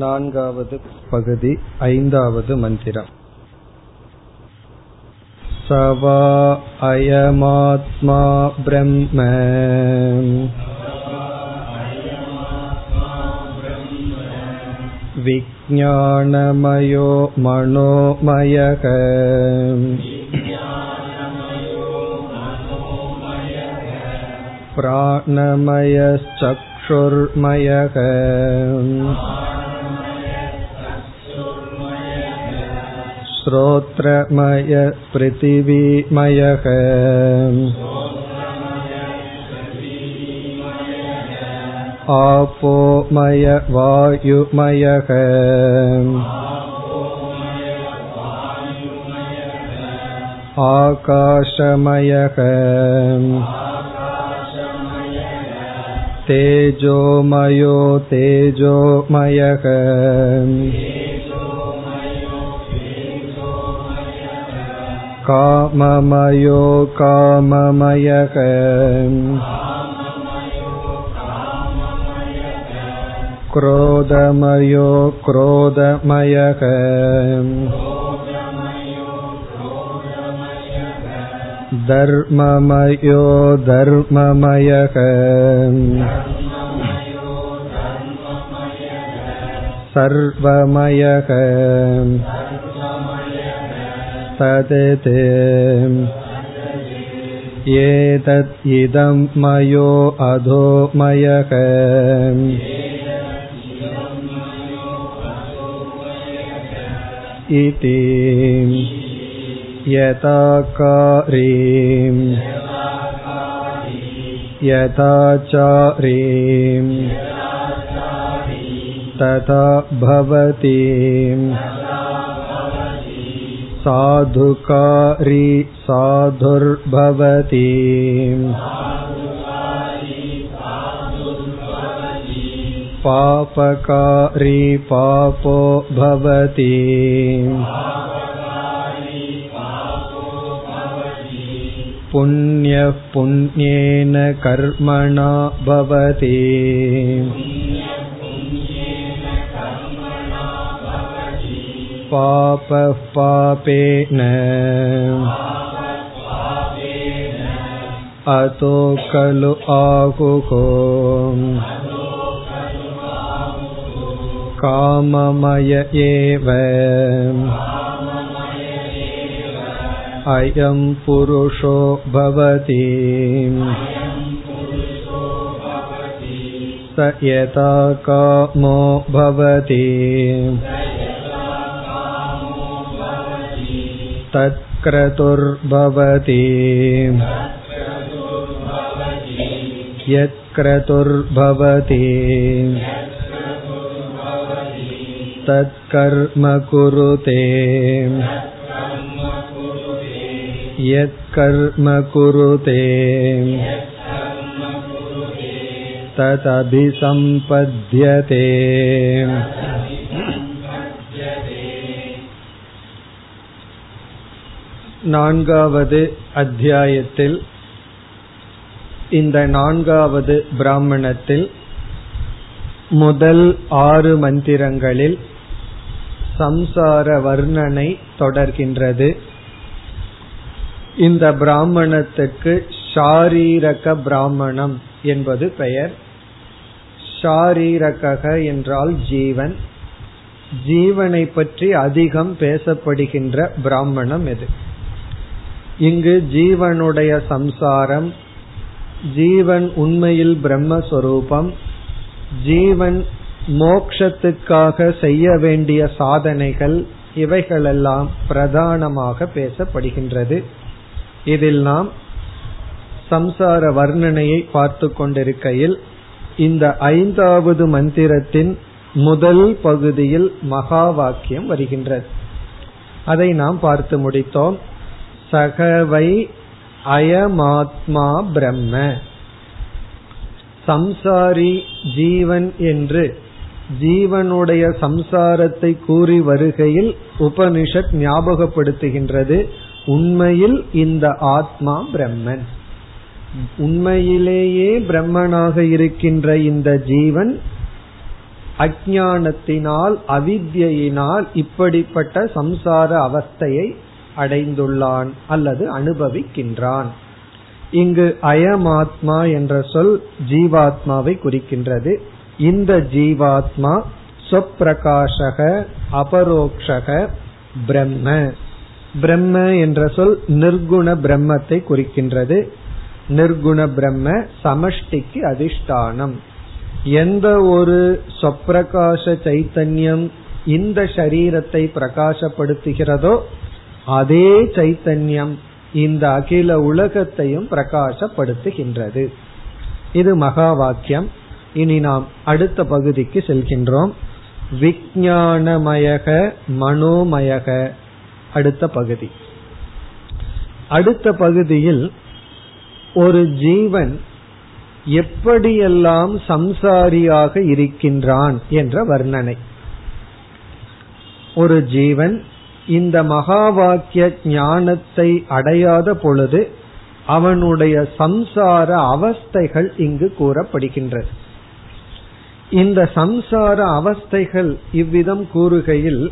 नान्गावद् पगति ऐन्दावद् मन्दिरम् स वा अयमात्मा ब्रह्म विज्ञानमयो मनोमयः प्राणमयश्चक्षुर्मयः श्रोत्रमय पृथिवीमयः आपोमय वायुमयः आकाशमयः तेजोमयो तेजोमयः काममयो काममयः क्रोधमयो क्रोधमयः धर्ममयो धर्ममयः सर्वमयः तदेत् एतत् इदं मयो अधोमयः इति यथाकारीं यथाचारीं तथा भवति साधुकारी साधुर्भवति पापकारी पापो भवति पुण्यः पुण्येन कर्मणा भवति पापः पापेन अतो खलु आहुको काममय एव अयं पुरुषो भवति स यथा कामो भवति तत्क्रतुर्भवति यत्क्रतुर्भवति तत्कर्म कुरुते यत्कर्म कुरुते तदभिसम्पद्यते நான்காவது அத்தியாயத்தில் இந்த நான்காவது பிராமணத்தில் முதல் ஆறு மந்திரங்களில் சம்சார வர்ணனை தொடர்கின்றது. இந்த பிராமணத்துக்கு ஷாரீரக பிராமணம் என்பது பெயர். ஷாரீரக என்றால் ஜீவன். ஜீவனை பற்றி அதிகம் பேசப்படுகின்ற பிராமணம் எது இங்கு ஜீவனுடைய சம்சாரம் ஜீவன் உண்மையில் பிரம்மஸ்வரூபம் ஜீவன் மோக்ஷத்துக்காக செய்ய வேண்டிய சாதனைகள் இவைகளெல்லாம் பிரதானமாக பேசப்படுகின்றது. இதில் நாம் சம்சார வர்ணனையை பார்த்து கொண்டிருக்கையில் இந்த ஐந்தாவது மந்திரத்தின் முதல் பகுதியில் மகா வாக்கியம் வருகின்றது. அதை நாம் பார்த்து முடித்தோம். சகவை அயமாத்மா பிரம்ம. சம்சாரி ஜீவன் என்று ஜீவனுடைய சம்சாரத்தை கூறி வருகையில் உபனிஷத் ஞாபகப்படுத்துகின்றது. உண்மையில் இந்த ஆத்மா பிரம்மன். உண்மையிலேயே பிரம்மனாக இருக்கின்ற இந்த ஜீவன் அஜானத்தினால் அவித்யினால் இப்படிப்பட்ட சம்சார அவஸ்தையை அடைந்துள்ளான் அல்லது அனுபவிக்கின்றான். இங்கு அயமாத்மா என்ற சொல் ஜீவாத்மாவை குறிக்கின்றது. இந்த ஜீவாத்மா சொப்பிரகாஷக அபரோக்ஷக பிரம்ம. பிரம்ம என்ற சொல் நிர்குண பிரம்மத்தை குறிக்கின்றது. நிர்குண பிரம்ம சமஷ்டிக்கு அதிஷ்டானம். எந்த ஒரு சொப்பிரகாச சைத்தன்யம் இந்த சரீரத்தை பிரகாசப்படுத்துகிறதோ அதே சைத்தன்யம் இந்த அகில உலகத்தையும் பிரகாசப்படுத்துகின்றது. இது மகா வாக்கியம். இனி நாம் அடுத்த பகுதிக்கு செல்கின்றோம். விஜயானமயக மனோமயக. அடுத்த பகுதி. அடுத்த பகுதியில் ஒரு ஜீவன் எப்படியெல்லாம் சம்சாரியாக இருக்கின்றான் என்ற வர்ணனை. ஒரு ஜீவன் இந்த மகா வாக்கிய ஞானத்தை அடையாத பொழுது அவனுடைய சம்சார அவஸ்தைகள் இங்கு கூறப்படுகின்றது. இந்த சம்சார அவஸ்தைகள் இவ்விதம் கூறுகையில்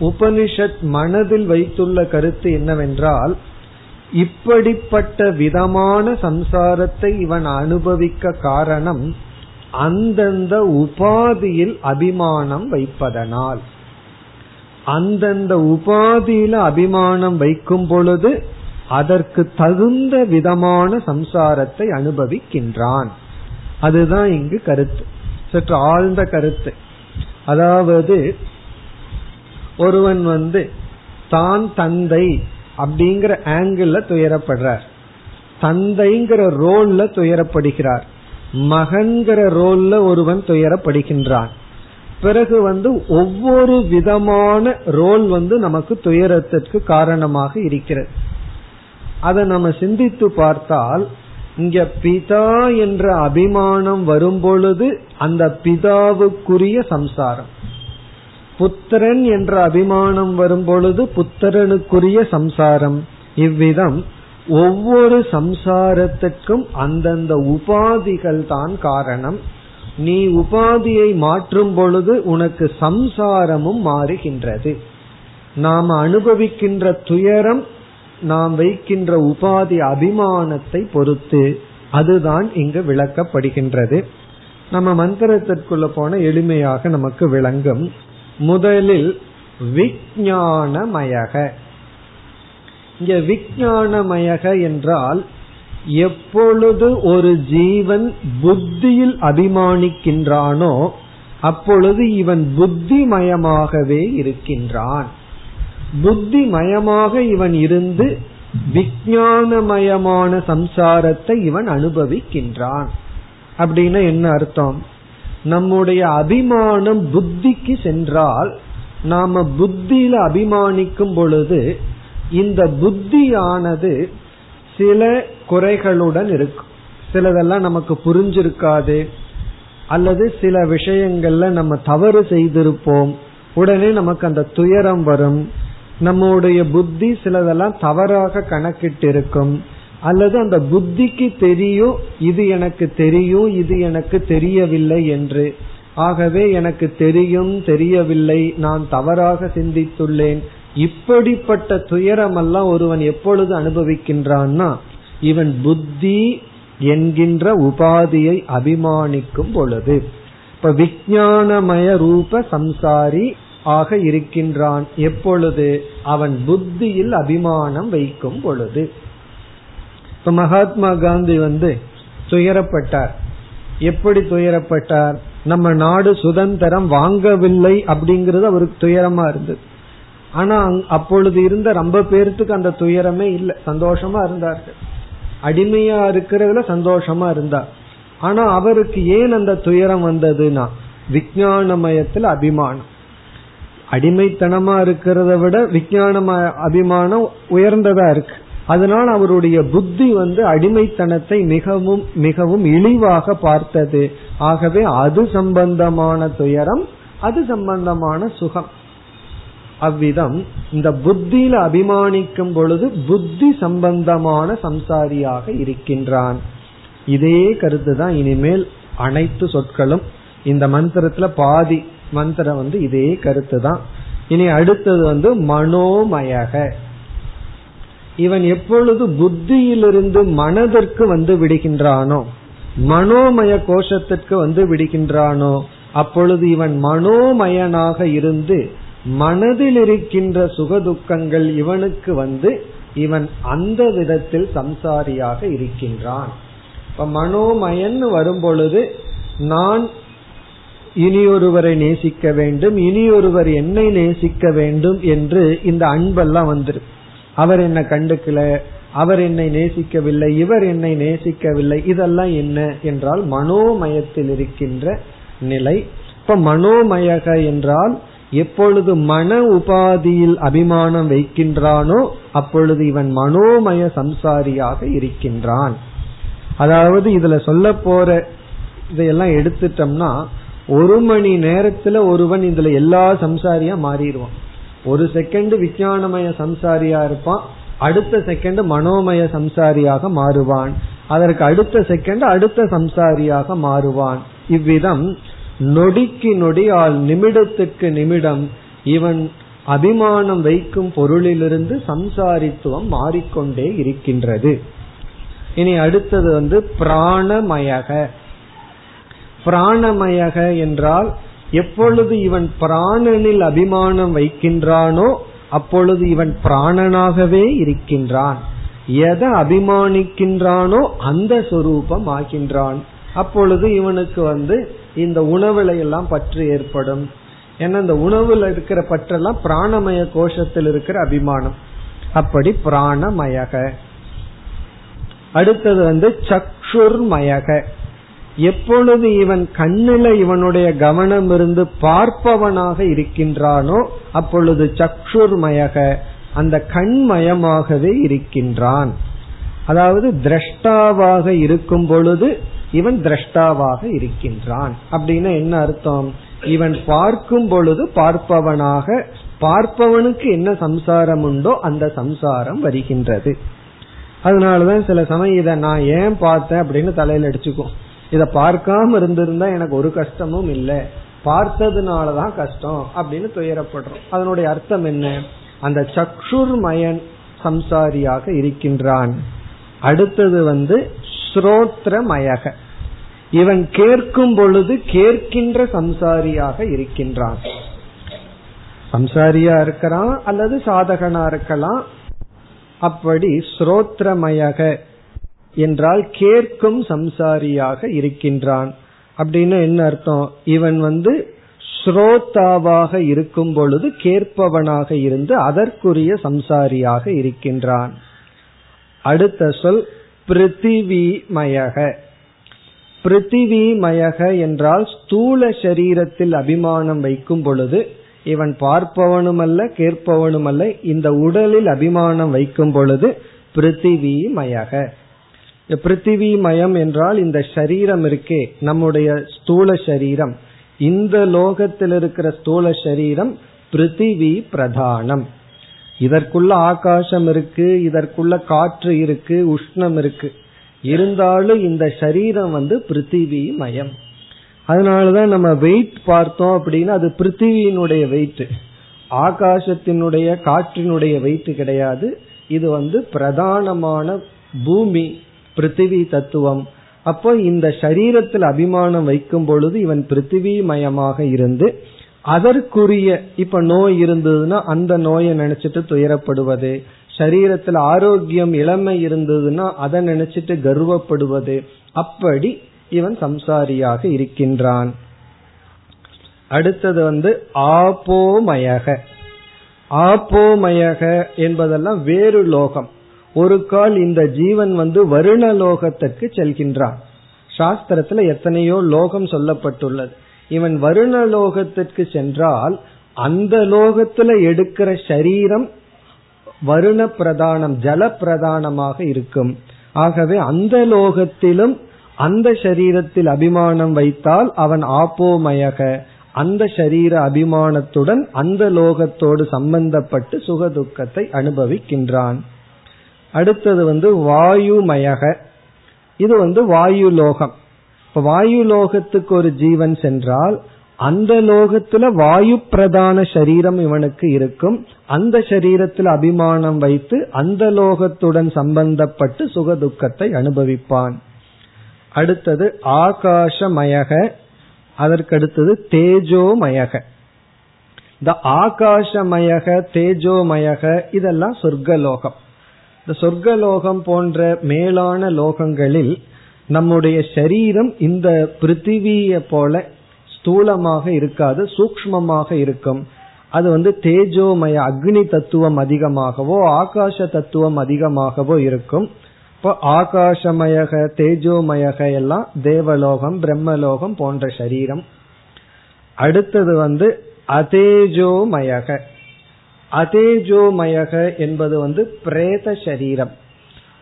உபனிஷத் மனதில் வைத்துள்ள கருத்து என்னவென்றால் இப்படிப்பட்ட விதமான சம்சாரத்தை இவன் அனுபவிக்க காரணம் அந்தந்த உபாதியில் அபிமானம் வைப்பதனால். அந்தந்த உபாதியில அபிமானம் வைக்கும் பொழுது அதற்கு தகுந்த விதமான சம்சாரத்தை அனுபவிக்கின்றான். அதுதான் இங்கு கருத்து. சற்று ஆழ்ந்த கருத்து. அதாவது ஒருவன் வந்து தான் தந்தை அப்படிங்கிற ஆங்கிள் துயரப்படுறார். தந்தைங்கிற ரோல்ல துயரப்படுகிறார். மகன்கிற ரோல்ல ஒருவன் துயரப்படுகின்றான். பிறகு வந்து ஒவ்வொரு விதமான ரோல் வந்து நமக்கு துயரத்திற்கு காரணமாக இருக்கிறது. அதை நம்ம சிந்தித்து பார்த்தால் இங்க பிதா என்ற அபிமானம் வரும் பொழுது அந்த பிதாவுக்குரிய சம்சாரம். புத்திரன் என்ற அபிமானம் வரும் பொழுது புத்திரனுக்குரிய சம்சாரம். இவ்விதம் ஒவ்வொரு சம்சாரத்துக்கும் அந்தந்த உபாதிகள் தான் காரணம். நீ உபாதியை மாற்றும் பொழுது உனக்கு சம்சாரமும் மாறுகின்றது. நாம் அனுபவிக்கின்ற துயரம் நாம் வைக்கின்ற உபாதி அபிமானத்தை பொறுத்து அதுதான் இங்கு விளக்கப்படுகின்றது. நம்ம மந்திரத்திற்குள்ள போன எளிமையாக நமக்கு விளங்கும். முதலில் விஜயானமயக இங்க விஜயானமயக என்றால் எப்பொழுது ஒரு ஜீவன் புத்தியில் அபிமானிக்கின்றானோ அப்பொழுது இவன் புத்திமயமாகவே இருக்கின்றான். புத்தி மயமாக இவன் இருந்து விஜயானமயமான சம்சாரத்தை இவன் அனுபவிக்கின்றான். அப்படின்னு என்ன அர்த்தம்? நம்முடைய அபிமானம் புத்திக்கு சென்றால் நாம புத்தியில அபிமானிக்கும் பொழுது இந்த புத்தியானது சில குறைகளுடன் இருக்கும். சிலதெல்லாம் நமக்கு புரிஞ்சிருக்காது. அல்லது சில விஷயங்கள்ல நம்ம தவறு செய்திருப்போம். உடனே நமக்கு அந்த துயரம் வரும். நம்முடைய புத்தி சிலதெல்லாம் தவறாக கணக்கிட்டு இருக்கும் அல்லது அந்த புத்திக்கு தெரியும் இது எனக்கு தெரியும் இது எனக்கு தெரியவில்லை என்று. ஆகவே எனக்கு தெரியும் தெரியவில்லை நான் தவறாக சிந்தித்துள்ளேன். இப்படிப்பட்ட துயரமெல்லாம் ஒருவன் எப்பொழுது அனுபவிக்கின்றான்னா இவன் புத்தி என்கின்ற உபாதியை அபிமானிக்கும் பொழுது. இப்ப விஜயானமய ரூப சம்சாரி ஆக இருக்கின்றான் எப்பொழுது அவன் புத்தியில் அபிமானம் வைக்கும் பொழுது. இப்ப மகாத்மா காந்தி வந்து துயரப்பட்டார். எப்படி துயரப்பட்டார்? நம்ம நாடு சுதந்திரம் வாங்கவில்லை அப்படிங்கறது அவருக்கு துயரமா இருந்தது. ஆனா அப்பொழுது இருந்த ரொம்ப பேர்த்துக்கு அந்த துயரமே இல்லை. சந்தோஷமா இருந்தார்கள். அடிமையா இருக்கிறதுல சந்தோஷமா இருந்தார் ஆனா அவருக்கு ஏன் அந்த துயரம் வந்ததுன்னா விஜயானமயத்துல அபிமானம். அடிமைத்தனமா இருக்கிறத விட விஞ்ஞான அபிமானம் உயர்ந்ததா இருக்கு. அதனால் அவருடைய புத்தி வந்து அடிமைத்தனத்தை மிகவும் மிகவும் இழிவாக பார்த்தது. ஆகவே அது சம்பந்தமான துயரம் அது சம்பந்தமான சுகம். அவ்விதம் இந்த புத்தியில அபிமானிக்கும் பொழுது புத்தி சம்பந்தமான சம்சாரியாக இருக்கின்றான். இதே கருத்து தான் இனிமேல் அனைத்து சொற்களும் இந்த மந்திரத்துல பாதி மந்திரம் வந்து இதே கருத்து தான் இனி அடுத்தது வந்து மனோமயக. இவன் எப்பொழுது புத்தியிலிருந்து மனதிற்கு வந்து விடுகின்றானோ மனோமய கோஷத்திற்கு வந்து விடுகின்றானோ அப்பொழுது இவன் மனோமயனாக இருந்து மனதில் இருக்கின்ற சுகதுக்கங்கள் இவனுக்கு வந்து இவன் அந்த விதத்தில் சம்சாரியாக இருக்கின்றான். இப்ப மனோமயன் வரும்பொழுது நான் நான் இனியொருவரை நேசிக்க வேண்டும் இனியொருவர் என்னை நேசிக்க வேண்டும் என்று இந்த அன்பெல்லாம் வந்துரு அவர் என்ன கண்டுக்கல அவர் என்னை நேசிக்கவில்லை இவர் என்னை நேசிக்கவில்லை இதெல்லாம் என்ன என்றால் மனோமயத்தில் இருக்கின்ற நிலை. இப்ப மனோமயக என்றால் எப்பொழுது மன உபாதியில் அபிமானம் வைக்கின்றானோ அப்பொழுது இவன் மனோமய சம்சாரியாக இருக்கின்றான். அதாவது இதுல சொல்ல போற இதையெல்லாம் எடுத்துட்டோம்னா ஒரு மணி நேரத்துல ஒருவன் இதுல எல்லா சம்சாரியா மாறிடுவான். ஒரு செகண்ட் விஞ்ஞானமய சம்சாரியா இருப்பான் அடுத்த செகண்ட் மனோமய சம்சாரியாக மாறுவான். அதற்கு அடுத்த செகண்ட் அடுத்த சம்சாரியாக மாறுவான். இவ்விதம் நொடிக்கு நொடியால் நிமிடத்துக்கு நிமிடம் இவன் அபிமானம் வைக்கும் பொருளிலிருந்து சம்சாரித்துவம் மாறிக்கொண்டே இருக்கின்றது. இனி அடுத்தது வந்து பிராணமயக. பிராணமயக என்றால் எப்பொழுது இவன் பிராணனில் அபிமானம் வைக்கின்றானோ அப்பொழுது இவன் பிராணனாகவே இருக்கின்றான். எதை அபிமானிக்கின்றானோ அந்த சொரூபம் ஆகின்றான். அப்பொழுது இவனுக்கு வந்து இந்த உணவுல எல்லாம் பற்று ஏற்படும். ஏன்னா இந்த உணவுல இருக்கிற பற்றெல்லாம் பிராணமய கோஷத்தில் இருக்கிற அபிமானம். அப்படி பிராணமயக. அடுத்தது வந்து சக்ஷுர்மயக. எப்பொழுது இவன் கண்ணில இவனுடைய கவனம் இருந்து பார்ப்பவனாக இருக்கின்றானோ அப்பொழுது சக்ஷுர்மயக அந்த கண்மயமாகவே இருக்கின்றான். அதாவது திரஷ்டாவாக இருக்கும் பொழுது இவன் திரஷ்டாவாக இருக்கின்றான். அப்படின்னு என்ன அர்த்தம்? இவன் பார்க்கும் பொழுது பார்ப்பவனாக பார்ப்பவனுக்கு என்ன சம்சாரம் உண்டோ அந்த சம்சாரம் வருகின்றது. அதனாலதான் சில சமயம் இதை நான் ஏன் பார்த்தேன் அப்படின்னு தலையில அடிச்சுக்கும். இதை பார்க்காம இருந்திருந்தா எனக்கு ஒரு கஷ்டமும் இல்லை. பார்த்ததுனாலதான் கஷ்டம் அப்படின்னு துயரப்படுறோம். அதனுடைய அர்த்தம் என்ன? அந்த சக்ஷுர்மயன் சம்சாரியாக இருக்கின்றான். அடுத்தது வந்து ஸ்ரோத்ரமயக. இவன் கேட்கும் பொழுது கேட்கின்ற சம்சாரியாக இருக்கின்றான். சம்சாரியா இருக்கிறான் அல்லது சாதகனா இருக்கலாம். அப்படி ஸ்ரோத்ரமயக என்றால் கேட்கும் சம்சாரியாக இருக்கின்றான். அப்படின்னு என்ன அர்த்தம்? இவன் வந்து ஸ்ரோதாவாக இருக்கும் பொழுது கேட்பவனாக இருந்து அதற்குரிய சம்சாரியாக இருக்கின்றான். அடுத்த சொல் பிருத்திவிமயக. பிருத்திவிமயக என்றால் ஸ்தூல சரீரத்தில் அபிமானம் வைக்கும் பொழுது இவன் பார்ப்பவனும் அல்ல கேட்பவனும் அல்ல இந்த உடலில் அபிமானம் வைக்கும் பொழுது பிருத்திவிமயக. பிருத்திவிமயம் என்றால் இந்த சரீரம் இருக்கே நம்முடைய ஸ்தூல சரீரம். இந்த லோகத்தில் இருக்கிற ஸ்தூல சரீரம் பிருத்திவி பிரதானம் இதற்குள்ள ஆகாசம் இருக்கு இதற்குள்ள காற்று இருக்கு உஷ்ணம் இருக்கு. இருந்தாலும் இந்த சரீரம் வந்து பிருத்திவி மயம். அதனாலதான் நம்ம வெயிட் பார்த்தோம் அப்படின்னா அது பிருத்திவியினுடைய வெயிட் ஆகாசத்தினுடைய காற்றினுடைய வெயிட் கிடையாது. இது வந்து பிரதானமான பூமி பிருத்திவி தத்துவம். அப்போ இந்த சரீரத்தில் அபிமானம் வைக்கும் பொழுது இவன் பிருத்திவி மயமாக இருந்து அதற்குரிய இப்ப நோய் இருந்ததுன்னா அந்த நோயை நினைச்சிட்டு துயரப்படுவது. சரீரத்தில் ஆரோக்கியம் இளமை இருந்ததுன்னா அதை நினைச்சிட்டு கர்வப்படுவது. அப்படி இவன் சம்சாரியாக இருக்கின்றான். அடுத்தது வந்து ஆப்போமயக ஆப்போமயக என்பதெல்லாம் வேறு லோகம். ஒரு கால் இந்த ஜீவன் வந்து வருண லோகத்திற்கு செல்கின்றான். சாஸ்திரத்துல எத்தனையோ லோகம் சொல்லப்பட்டுள்ளது. இவன் வருண லோகத்திற்கு சென்றால் அந்த லோகத்துல எடுக்கிற சரீரம் வருண பிரதானம் ஜல பிரதானமாக இருக்கும். ஆகவே அந்த லோகத்திலும் அந்த சரீரத்தில் அபிமானம் வைத்தால் அவன் ஆப்போமயக. அந்த சரீர அபிமானத்துடன் அந்த லோகத்தோடு சம்பந்தப்பட்டு சுகதுக்கத்தை அனுபவிக்கின்றான். அடுத்தது வந்து வாயுமயக. இது வந்து வாயு லோகம் இப்ப வாயு லோகத்துக்கு ஒரு ஜீவன் சென்றால் அந்த லோகத்துல வாயு பிரதான சரீரம் இவனுக்கு இருக்கும். அந்த சரீரத்தில் அபிமானம் வைத்து அந்த லோகத்துடன் சம்பந்தப்பட்டு சுக துக்கத்தை அனுபவிப்பான். அடுத்தது ஆகாஷமயக அதற்கடுத்தது தேஜோமயக. இந்த ஆகாஷமயக தேஜோமயக இதெல்லாம் சொர்க்கலோகம். இந்த சொர்க்கலோகம் போன்ற மேலான லோகங்களில் நம்முடைய சரீரம் இந்த பிருத்திவிய போல ஸ்தூலமாக இருக்காது சூக்மமாக இருக்கும். அது வந்து தேஜோமய அக்னி தத்துவம் அதிகமாகவோ ஆகாச தத்துவம் அதிகமாகவோ இருக்கும். இப்போ ஆகாசமயக தேஜோமயக எல்லாம் தேவலோகம் பிரம்மலோகம் போன்ற சரீரம். அடுத்தது வந்து அதேஜோமயக. அதேஜோமயக என்பது வந்து பிரேத சரீரம்.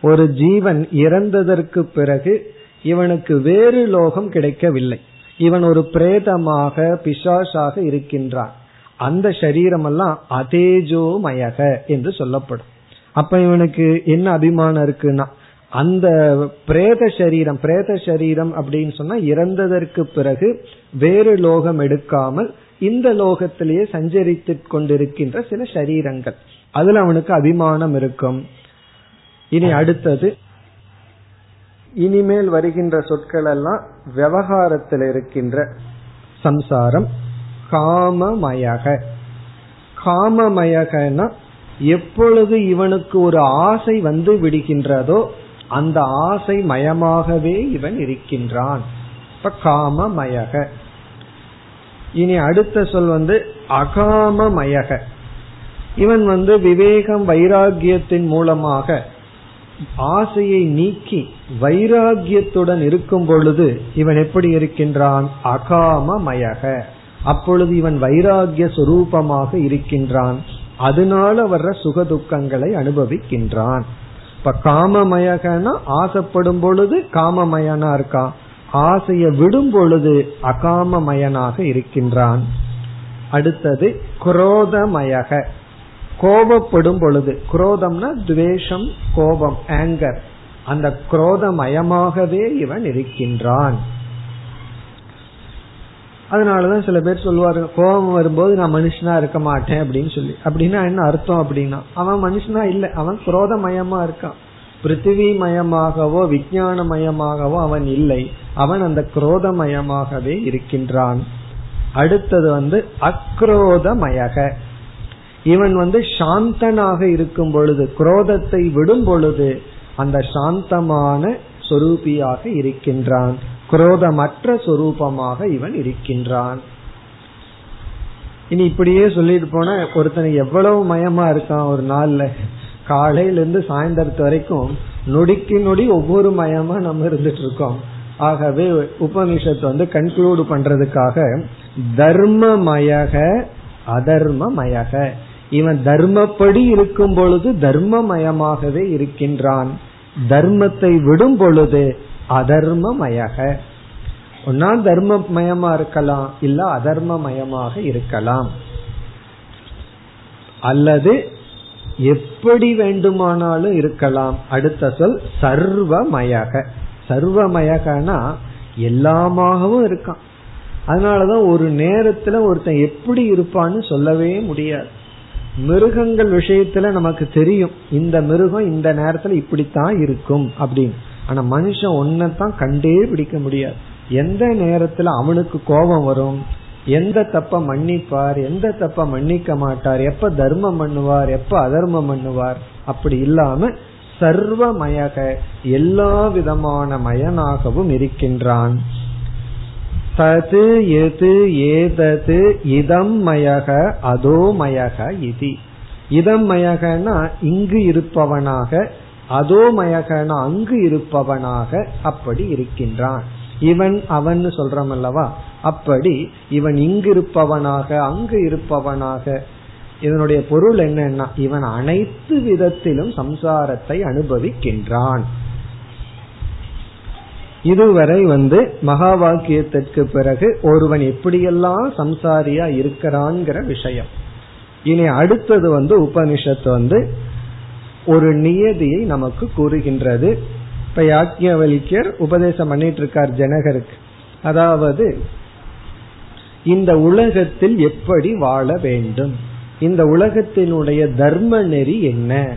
ஒரு ஜீவன் இறந்ததற்கு பிறகு இவனுக்கு வேறு லோகம் கிடைக்கவில்லை. இவன் ஒரு பிரேதமாக பிசாசாக இருக்கின்றான். அந்த சரீரம் எல்லாம் அதேஜோமயக என்று சொல்லப்படும். அப்ப இவனுக்கு என்ன அபிமானம் இருக்குன்னா அந்த பிரேத சரீரம் பிரேத சரீரம் அப்படின்னு சொன்னா இறந்ததற்கு பிறகு வேறு லோகம் எடுக்காமல் இந்த லோகத்திலேயே சஞ்சரித்து கொண்டிருக்கின்ற சில சரீரங்கள். அதுல அவனுக்கு அபிமானம் இருக்கும். இனி அடுத்தது இனிமேல் வருகின்ற சொற்கள் எல்லாம் விவகாரத்தில் இருக்கின்ற சம்சாரம் காமமயக. காமமயகனா எப்பொழுது இவனுக்கு ஒரு ஆசை வந்து விடுகின்றதோ அந்த ஆசை மயமாகவே இவன் இருக்கின்றான். இப்ப காமமயக. இனி அடுத்த சொல் வந்து அகாமமயக. இவன் வந்து விவேகம் வைராகியத்தின் மூலமாக ஆசையை நீக்கி வைராகியத்துடன் இருக்கும் பொழுது இவன் எப்படி இருக்கின்றான்? அகாமமயக. அப்பொழுது இவன் வைராகிய சுரூபமாக இருக்கின்றான். அதனால வர்ற சுக துக்கங்களை அனுபவிக்கின்றான். இப்ப காமமயகனா ஆசைப்படும் பொழுது காமமயனா இருக்கான் ஆசையை விடும் பொழுது அகாமமயனாக இருக்கின்றான். அடுத்தது குரோதமயக. கோபப்படும் பொழுது குரோதம்னா துவேஷம் கோபம் ஆங்கர் அந்த குரோதமயமாகவே இவன் இருக்கின்றான். அதனாலதான் சில பேர் சொல்லுவாரு கோபம் வரும்போது நான் மனுஷனா இருக்க மாட்டேன் அப்படின்னு சொல்லி. அப்படின்னா என்ன அர்த்தம் அப்படின்னா அவன் மனுஷனா இல்ல அவன் குரோதமயமா இருக்கான். பிருத்திவி மயமாகவோ விஞ்ஞான மயமாகவோ அவன் இல்லை. அவன் அந்த குரோதமயமாகவே இருக்கின்றான். அடுத்தது வந்து அக்ரோதமயக. இவன் வந்து சாந்தனாக இருக்கும் பொழுது குரோதத்தை விடும் பொழுது அந்த சாந்தமான சொரூபியாக இருக்கின்றான். குரோதமற்ற சொரூபமாக இவன் இருக்கின்றான். இனி இப்படியே சொல்லிட்டு போன ஒருத்தனை எவ்வளவு மயமா இருக்கான் ஒரு நாள்ல. காலையில இருந்து சாயந்தரத்து வரைக்கும் நொடிக்கு நொடி ஒவ்வொரு மயமா நம்ம இருந்துட்டு இருக்கோம் ஆகவே உபனிஷத்து வந்து கன்க்ளூடு பண்றதுக்காக தர்மமயக அதர்மமயக. இவன் தர்மப்படி இருக்கும் பொழுது தர்மமயமாகவே இருக்கின்றான். தர்மத்தை விடும் பொழுது அதர்மமயக. ஒன்னா தர்மமயமா இருக்கலாம் இல்ல அதர்மமயமாக இருக்கலாம். அல்லது எப்படி வேண்டுமானாலும் இருக்கலாம். அடுத்த சொல் சர்வமயக. சர்வமயகனா எல்லாமாகவும் இருக்கான். அதனாலதான் ஒரு நேரத்துல ஒருத்தன் எப்படி இருப்பான்னு சொல்லவே முடியாது. மிருகங்கள் விஷயத்துல நமக்கு தெரியும். இந்த மிருகம் இந்த நேரத்துல இப்படித்தான் இருக்கும் அப்படின்னு. ஆனா மனுஷன் ஒன்னதான் கண்டே பிடிக்க முடியாது. எந்த நேரத்துல அவனுக்கு கோபம் வரும்? எந்த தப்ப மன்னிப்பார்? எந்த தப்ப மன்னிக்க மாட்டார்? எப்ப தர்மம் பண்ணுவார்? எப்ப அதர்மம் பண்ணுவார்? அப்படி இல்லாம சர்வமயக எல்லா விதமான மயனாகவும் இருக்கின்றான். தது எது ஏதது இதம் மயக அதோ மயக இதம் மயகனா இங்கு இருப்பவனாக அதோ மயகனா அங்கு இருப்பவனாக அப்படி இருக்கின்றான். இவன் அவன் சொல்றோம் அல்லவா அப்படி இவன் இங்கு இருப்பவனாக அங்கு இருப்பவனாக. இதனுடைய பொருள் என்னன்னா இவன் அனைத்து விதத்திலும் சம்சாரத்தை அனுபவிக்கின்றான். இதுவரை வந்து மகா வாக்கியத்திற்கு பிறகு ஒருவன் எப்படியெல்லாம் சம்சாரியா இருக்கிறான்ங்கிற விஷயம். இனி அடுத்தது வந்து உபனிஷத்து வந்து ஒரு நியதியை நமக்கு கூறுகின்றது. இப்ப யாக்ஞவல்யர் உபதேசம் பண்ணிட்டு இருக்கார் ஜனகருக்கு. அதாவது இந்த உலகத்தில் எப்படி வாழ வேண்டும்? இந்த உலகத்தினுடைய தர்ம நெறி என்ன?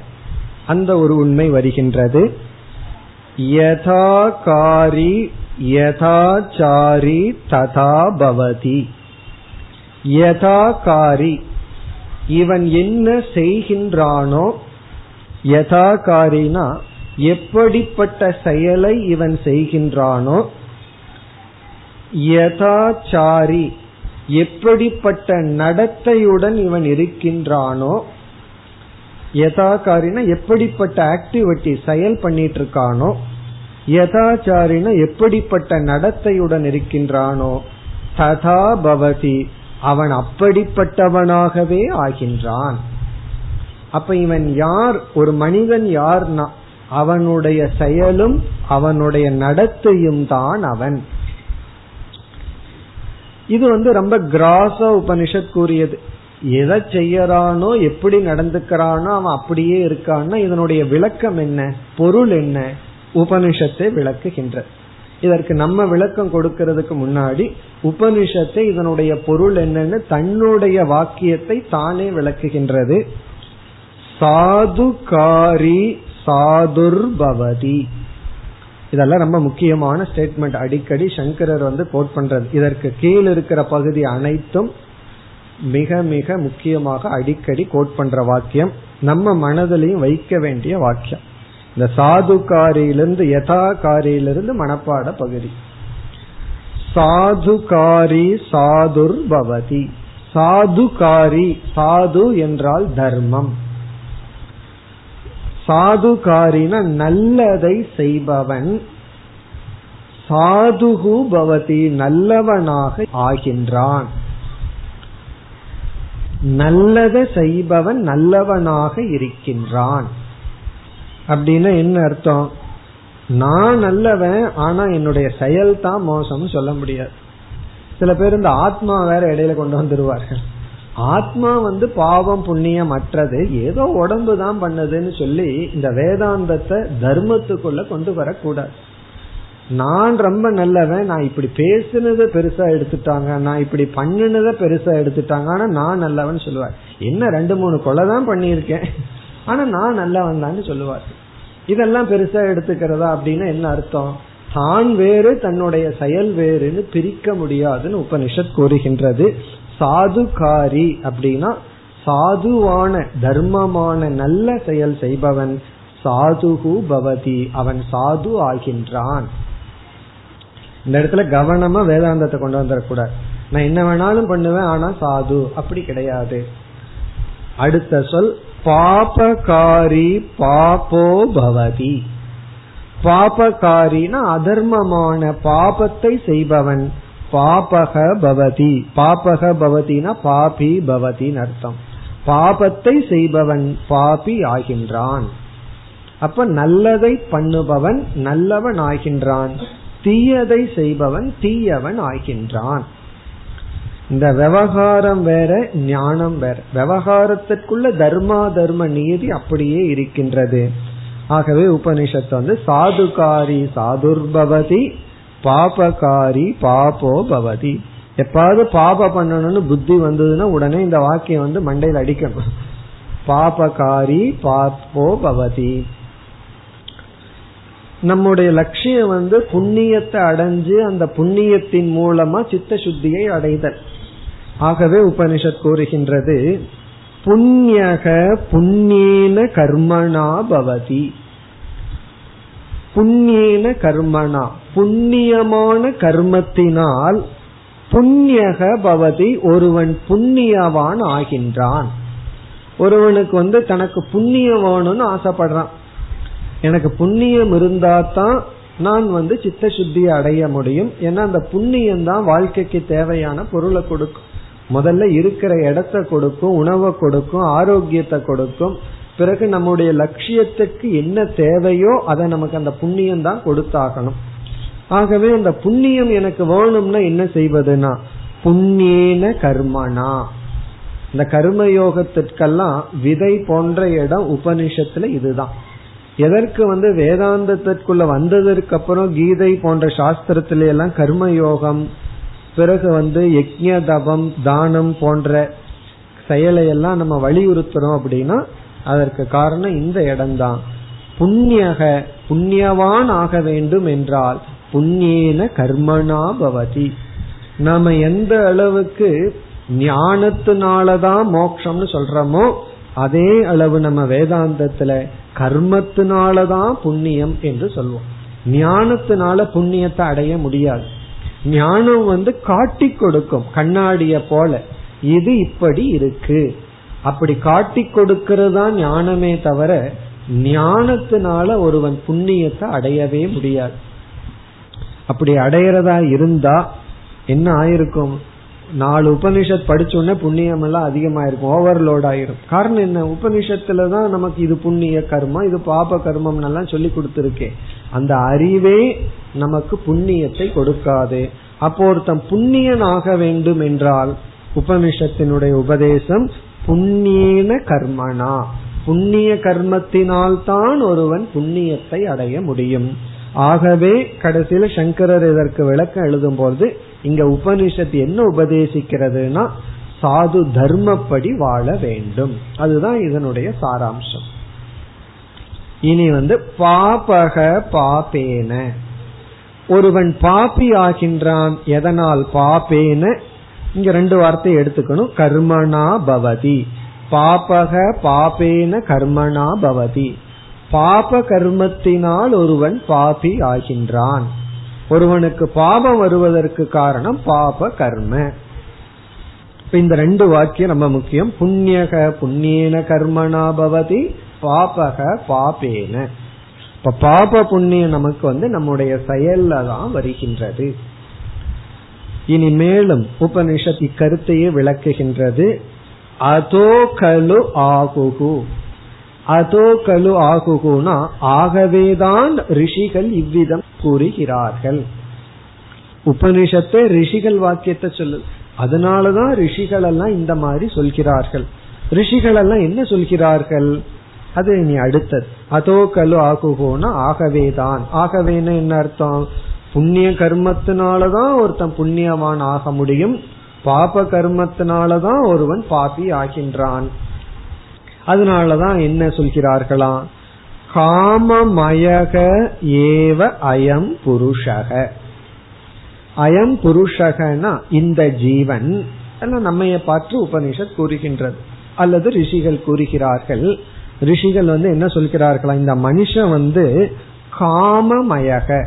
அந்த ஒரு உண்மை வருகின்றது. யதாகாரி யதாச்சாரி ததா பவதி யதாகாரி இவன் என்ன செய்கின்றானோ யதாகாரினா எப்படிப்பட்ட செயலை இவன் செய்கின்றானோ யதாச்சாரி எப்படிப்பட்ட நடத்தையுடன் இவன் இருக்கின்றானோ யதாகாரினா எப்படிப்பட்ட ஆக்டிவிட்டி செயல் பண்ணிட்டு இருக்கானோ யதாச்சாரினா எப்படிப்பட்ட நடத்தையுடன் இருக்கின்றானோ ததா பவதி அவன் அப்படிப்பட்டவனாகவே ஆகின்றான். அப்ப இவன் யார்? ஒரு மனிதன் யார்னா? அவனுடைய செயலும் அவனுடைய நடத்தையும் தான் அவன். இது வந்து ரொம்ப கிராச உபனிஷத் கூறியது. எதை செய்யறானோ எப்படி நடந்துக்கிறானோ அவன் அப்படியே இருக்கான்னா இதனுடைய விளக்கம் என்ன? பொருள் என்ன? உபனிஷத்தை விளக்குகின்ற இதற்கு நம்ம விளக்கம் கொடுக்கறதுக்கு முன்னாடி உபனிஷத்தை இதனுடைய பொருள் என்னன்னு தன்னுடைய வாக்கியத்தை தானே விளக்குகின்றது. சாதுகாரி சாதுர்பவதி. இதெல்லாம் ரொம்ப முக்கியமான ஸ்டேட்மெண்ட் அடிக்கடி சங்கரர் வந்து கோட் பண்றது. இதற்கு கீழ் இருக்கிற பகுதி அனைத்தும் மிக மிக முக்கியமாக அடிக்கடி கோட் பண்ற வாக்கியம் நம்ம மனதிலையும் வைக்க வேண்டிய வாக்கியம். இந்த சாதுகாரியிலிருந்து யதாகாரியிலிருந்து மனப்பாட பகுதி. சாதுகாரி சாதுர் பவதி. சாதுகாரி சாது என்றால் தர்மம். சாதுகாரின நல்லதை செய்பவன். சாதுகு பவதி நல்லவனாக ஆகின்றான். நல்லதை செய்பவன் நல்லவனாக இருக்கின்றான். அப்படின்னா என்ன அர்த்தம்? நான் நல்லவன் ஆனா என்னுடைய செயல் தான் மோசம் சொல்ல முடியாது. சில பேர் இந்த ஆத்மா வேற இடையில கொண்டு வந்துருவார்கள். ஆத்மா வந்து பாவம் புண்ணியம் அற்றது ஏதோ உடம்பு தான் பண்ணதுன்னு சொல்லி இந்த வேதாந்தத்தை தர்மத்துக்குள்ள கொண்டு வரக்கூடாது. நான் ரொம்ப நல்லவன் நான் இப்படி பேசுனத பெருசா எடுத்துட்டாங்க நான் இப்படி பண்ணினத பெருசா எடுத்துட்டாங்க ஆனா நான் நல்லவன் சொல்லுவார். என்ன ரெண்டு மூணு கொலை தான் பண்ணியிருக்கேன். ஆனா நான் நல்லவன் தான் சொல்லுவார். இதெல்லாம் பெருசா எடுத்துக்கிறதா அப்படின்னா என்ன அர்த்தம்? தான் வேறு தன்னுடைய செயல் வேறுன்னு பிரிக்க முடியாதுன்னு உபனிஷத் கூறுகின்றது. சாதுகாரி அப்படின்னா சாதுவான தர்மமான நல்ல செயல் செய்பவன். சாதுகு பவதி அவன் சாது ஆகின்றான். இந்த இடத்துல கவனமா வேதாந்தத்தை கொண்டு வந்துடக்கூடாது நான் என்ன வேணாலும் பண்ணுவேன் ஆனா சாது. அப்படி கிடையாது. அடுத்த சொல் பாபகாரி பாபோ பவதி. பாபகாரினா அதர்மமான பாபத்தை செய்பவன். பாபக பவதி. பாபக பவதினா பாபி பவதின்னு அர்த்தம். பாபத்தை செய்பவன் பாபி ஆகின்றான். அப்ப நல்லதை பண்ணுபவன் நல்லவன் ஆகின்றான். தீயதை செய்பவன் தீயவன் ஆகின்றான் இந்த விவகாரம் வேற ஞானம் வேற. விவகாரத்திற்குள்ள தர்மா தர்ம நீதி அப்படியே இருக்கின்றது. ஆகவே உபனிஷத்து வந்து சாதுகாரி சாதுர்பவதி பாபகாரி பாபோ பவதி. எப்பாவது பாப பண்ணணும்னு புத்தி வந்ததுன்னா உடனே இந்த வாக்கியம் வந்து மண்டையில் அடிக்கணும். பாபகாரி பாப்போ பவதி. நம்முடைய லட்சியம் வந்து புண்ணியத்தை அடைஞ்சு அந்த புண்ணியத்தின் மூலமா சித்த சுத்தியை அடைதல். ஆகவே உபனிஷத் கூறுகின்றது புண்ணியக புண்ணியன கர்மணா பவதி. புண்ணியன கர்மணா புண்ணியமான கர்மத்தினால் புண்ணியக பவதி ஒருவன் புண்ணியவான் ஆகின்றான். ஒருவனுக்கு வந்து தனக்கு புண்ணியம் வேணும்னு ஆசைப்படுறான். எனக்கு புண்ணியம் இருந்தா தான் நான் வந்து சித்த சுத்தியை அடைய முடியும். ஏன்னா அந்த புண்ணியம் தான் வாழ்க்கைக்கு தேவையான பொருளை கொடுக்கும். முதல்ல இருக்கிற இடத்த கொடுக்கும் உணவை கொடுக்கும் ஆரோக்கியத்தை கொடுக்கும். பிறகு நம்முடைய லட்சியத்துக்கு என்ன தேவையோ அதை நமக்கு அந்த புண்ணியம் தான் கொடுத்தாகணும். ஆகவே அந்த புண்ணியம் எனக்கு வேணும்னா என்ன செய்வதுனா புண்ணியன கர்மனா. இந்த கர்மயோகத்திற்கெல்லாம் விதை போன்ற இடம் உபனிஷத்துல இதுதான். எதற்கு வந்து வேதாந்தத்திற்குள்ள வந்ததற்கு அப்புறம் கீதை போன்ற சாஸ்திரத்தில எல்லாம் கர்ம யோகம் பிறகு வந்து யஜ்ய தபம் தானம் போன்ற செயலை எல்லாம் நம்ம வலியுறுத்துறோம் அப்படின்னா அதற்கு காரணம் இந்த இடம்தான். புண்ணியக புண்ணியவான் ஆக வேண்டும் என்றால் புண்ணியன கர்மனா பவதி. நாம எந்த அளவுக்கு ஞானத்தினாலதான் மோக்ஷம்னு சொல்றோமோ அதே அளவு நம்ம வேதாந்தத்துல கர்மத்தினாலதான் புண்ணியம் என்று சொல்வோம். ஞானத்தினால புண்ணியத்தை அடைய முடியாது. ஞானம் வந்து காட்டி கொடுக்கும் கண்ணாடிய போல. இது இப்படி இருக்கு. அப்படி காட்டி கொடுக்கிறது ஞானமே தவிர ஞானத்தினால ஒருவன் புண்ணியத்தை அடையவே முடியாது. அப்படி அடையிறதா இருந்தா என்ன ஆயிருக்கும்? நாலு உபனிஷத் படிச்சோடனே புண்ணியம் எல்லாம் அதிகமாயிருக்கும் ஓவர்லோட் ஆயிரும். காரணம் என்ன? உபனிஷத்துல தான் நமக்கு இது புண்ணிய கர்மம் இது பாப கர்மம் எல்லாம் சொல்லி கொடுத்துருக்கேன் அந்த அறிவே நமக்கு புண்ணியத்தை கொடுக்காது. அப்போ ஒருத்தன் புண்ணியன் ஆக வேண்டும் என்றால் உபனிஷத்தினுடைய உபதேசம் புண்ணியன கர்மனா. புண்ணிய கர்மத்தினால் தான் ஒருவன் புண்ணியத்தை அடைய முடியும். ஆகவே கடைசியில சங்கரர் இதற்கு விளக்கம் எழுதும் போது இங்க உபனிஷத் என்ன உபதேசிக்கிறதுனா சாது தர்மப்படி வாழ வேண்டும். அதுதான் இதனுடைய சாராம்சம். இனி வந்து பாபக பாபேன. ஒருவன் பாபி ஆகின்றான் எதனால் பாபேன? இங்க ரெண்டு வார்த்தை எடுத்துக்கணும். கர்மனா பவதி. பாபக பாபேன கர்மனா பவதி. பாப கர்மத்தினால் ஒருவன் பாபி ஆகின்றான். ஒருவனுக்கு பாபம் வருவதற்கு காரணம் பாப கர்ம. இந்த ரெண்டு வாக்கியம் ரொம்ப முக்கியம். புண்ணியக புண்ணியன கர்மனா பவதி பாபக பாபேன. இப்ப பாப புண்ணியம் நமக்கு வந்து நம்முடைய செயல்ல தான் வருகின்றது. இனி மேலும் உபனிஷத் இக்கருத்தையே விளக்குகின்றது. அதோ கலு ஆகுகு. அதோ கலு ஆகுகுனா ஆகவேதான் ரிஷிகள் இவ்விதம் கூறுகிறார்கள். உபனிஷத்தை ரிஷிகள் வாக்கியத்தை சொல்லு அதனாலதான் ரிஷிகள் எல்லாம் இந்த மாதிரி சொல்கிறார்கள். ரிஷிகள் எல்லாம் என்ன சொல்கிறார்கள்? அது நீ அடுத்தது. அதோ கலு ஆகுகோனா ஆகவேதான். ஆகவேன்னு என்ன அர்த்தம்? புண்ணிய கர்மத்தினாலதான் ஒருத்தன் புண்ணியவான் ஆக முடியும். பாப கர்மத்தினாலதான் ஒருவன் பாபி ஆகின்றான். அதனாலதான் என்ன சொல்கிறார்களாம்? காமமயக ஏவ அயம் புருஷக. அயம் புருஷகனா இந்த ஜீவன் நம்மைய பார்த்து உபனிஷத் கூறுகின்றது. அல்லது ரிஷிகள் கூறுகிறார்கள். ரிஷிகள் வந்து என்ன சொல்கிறார்களா இந்த மனுஷன் வந்து காமமயக.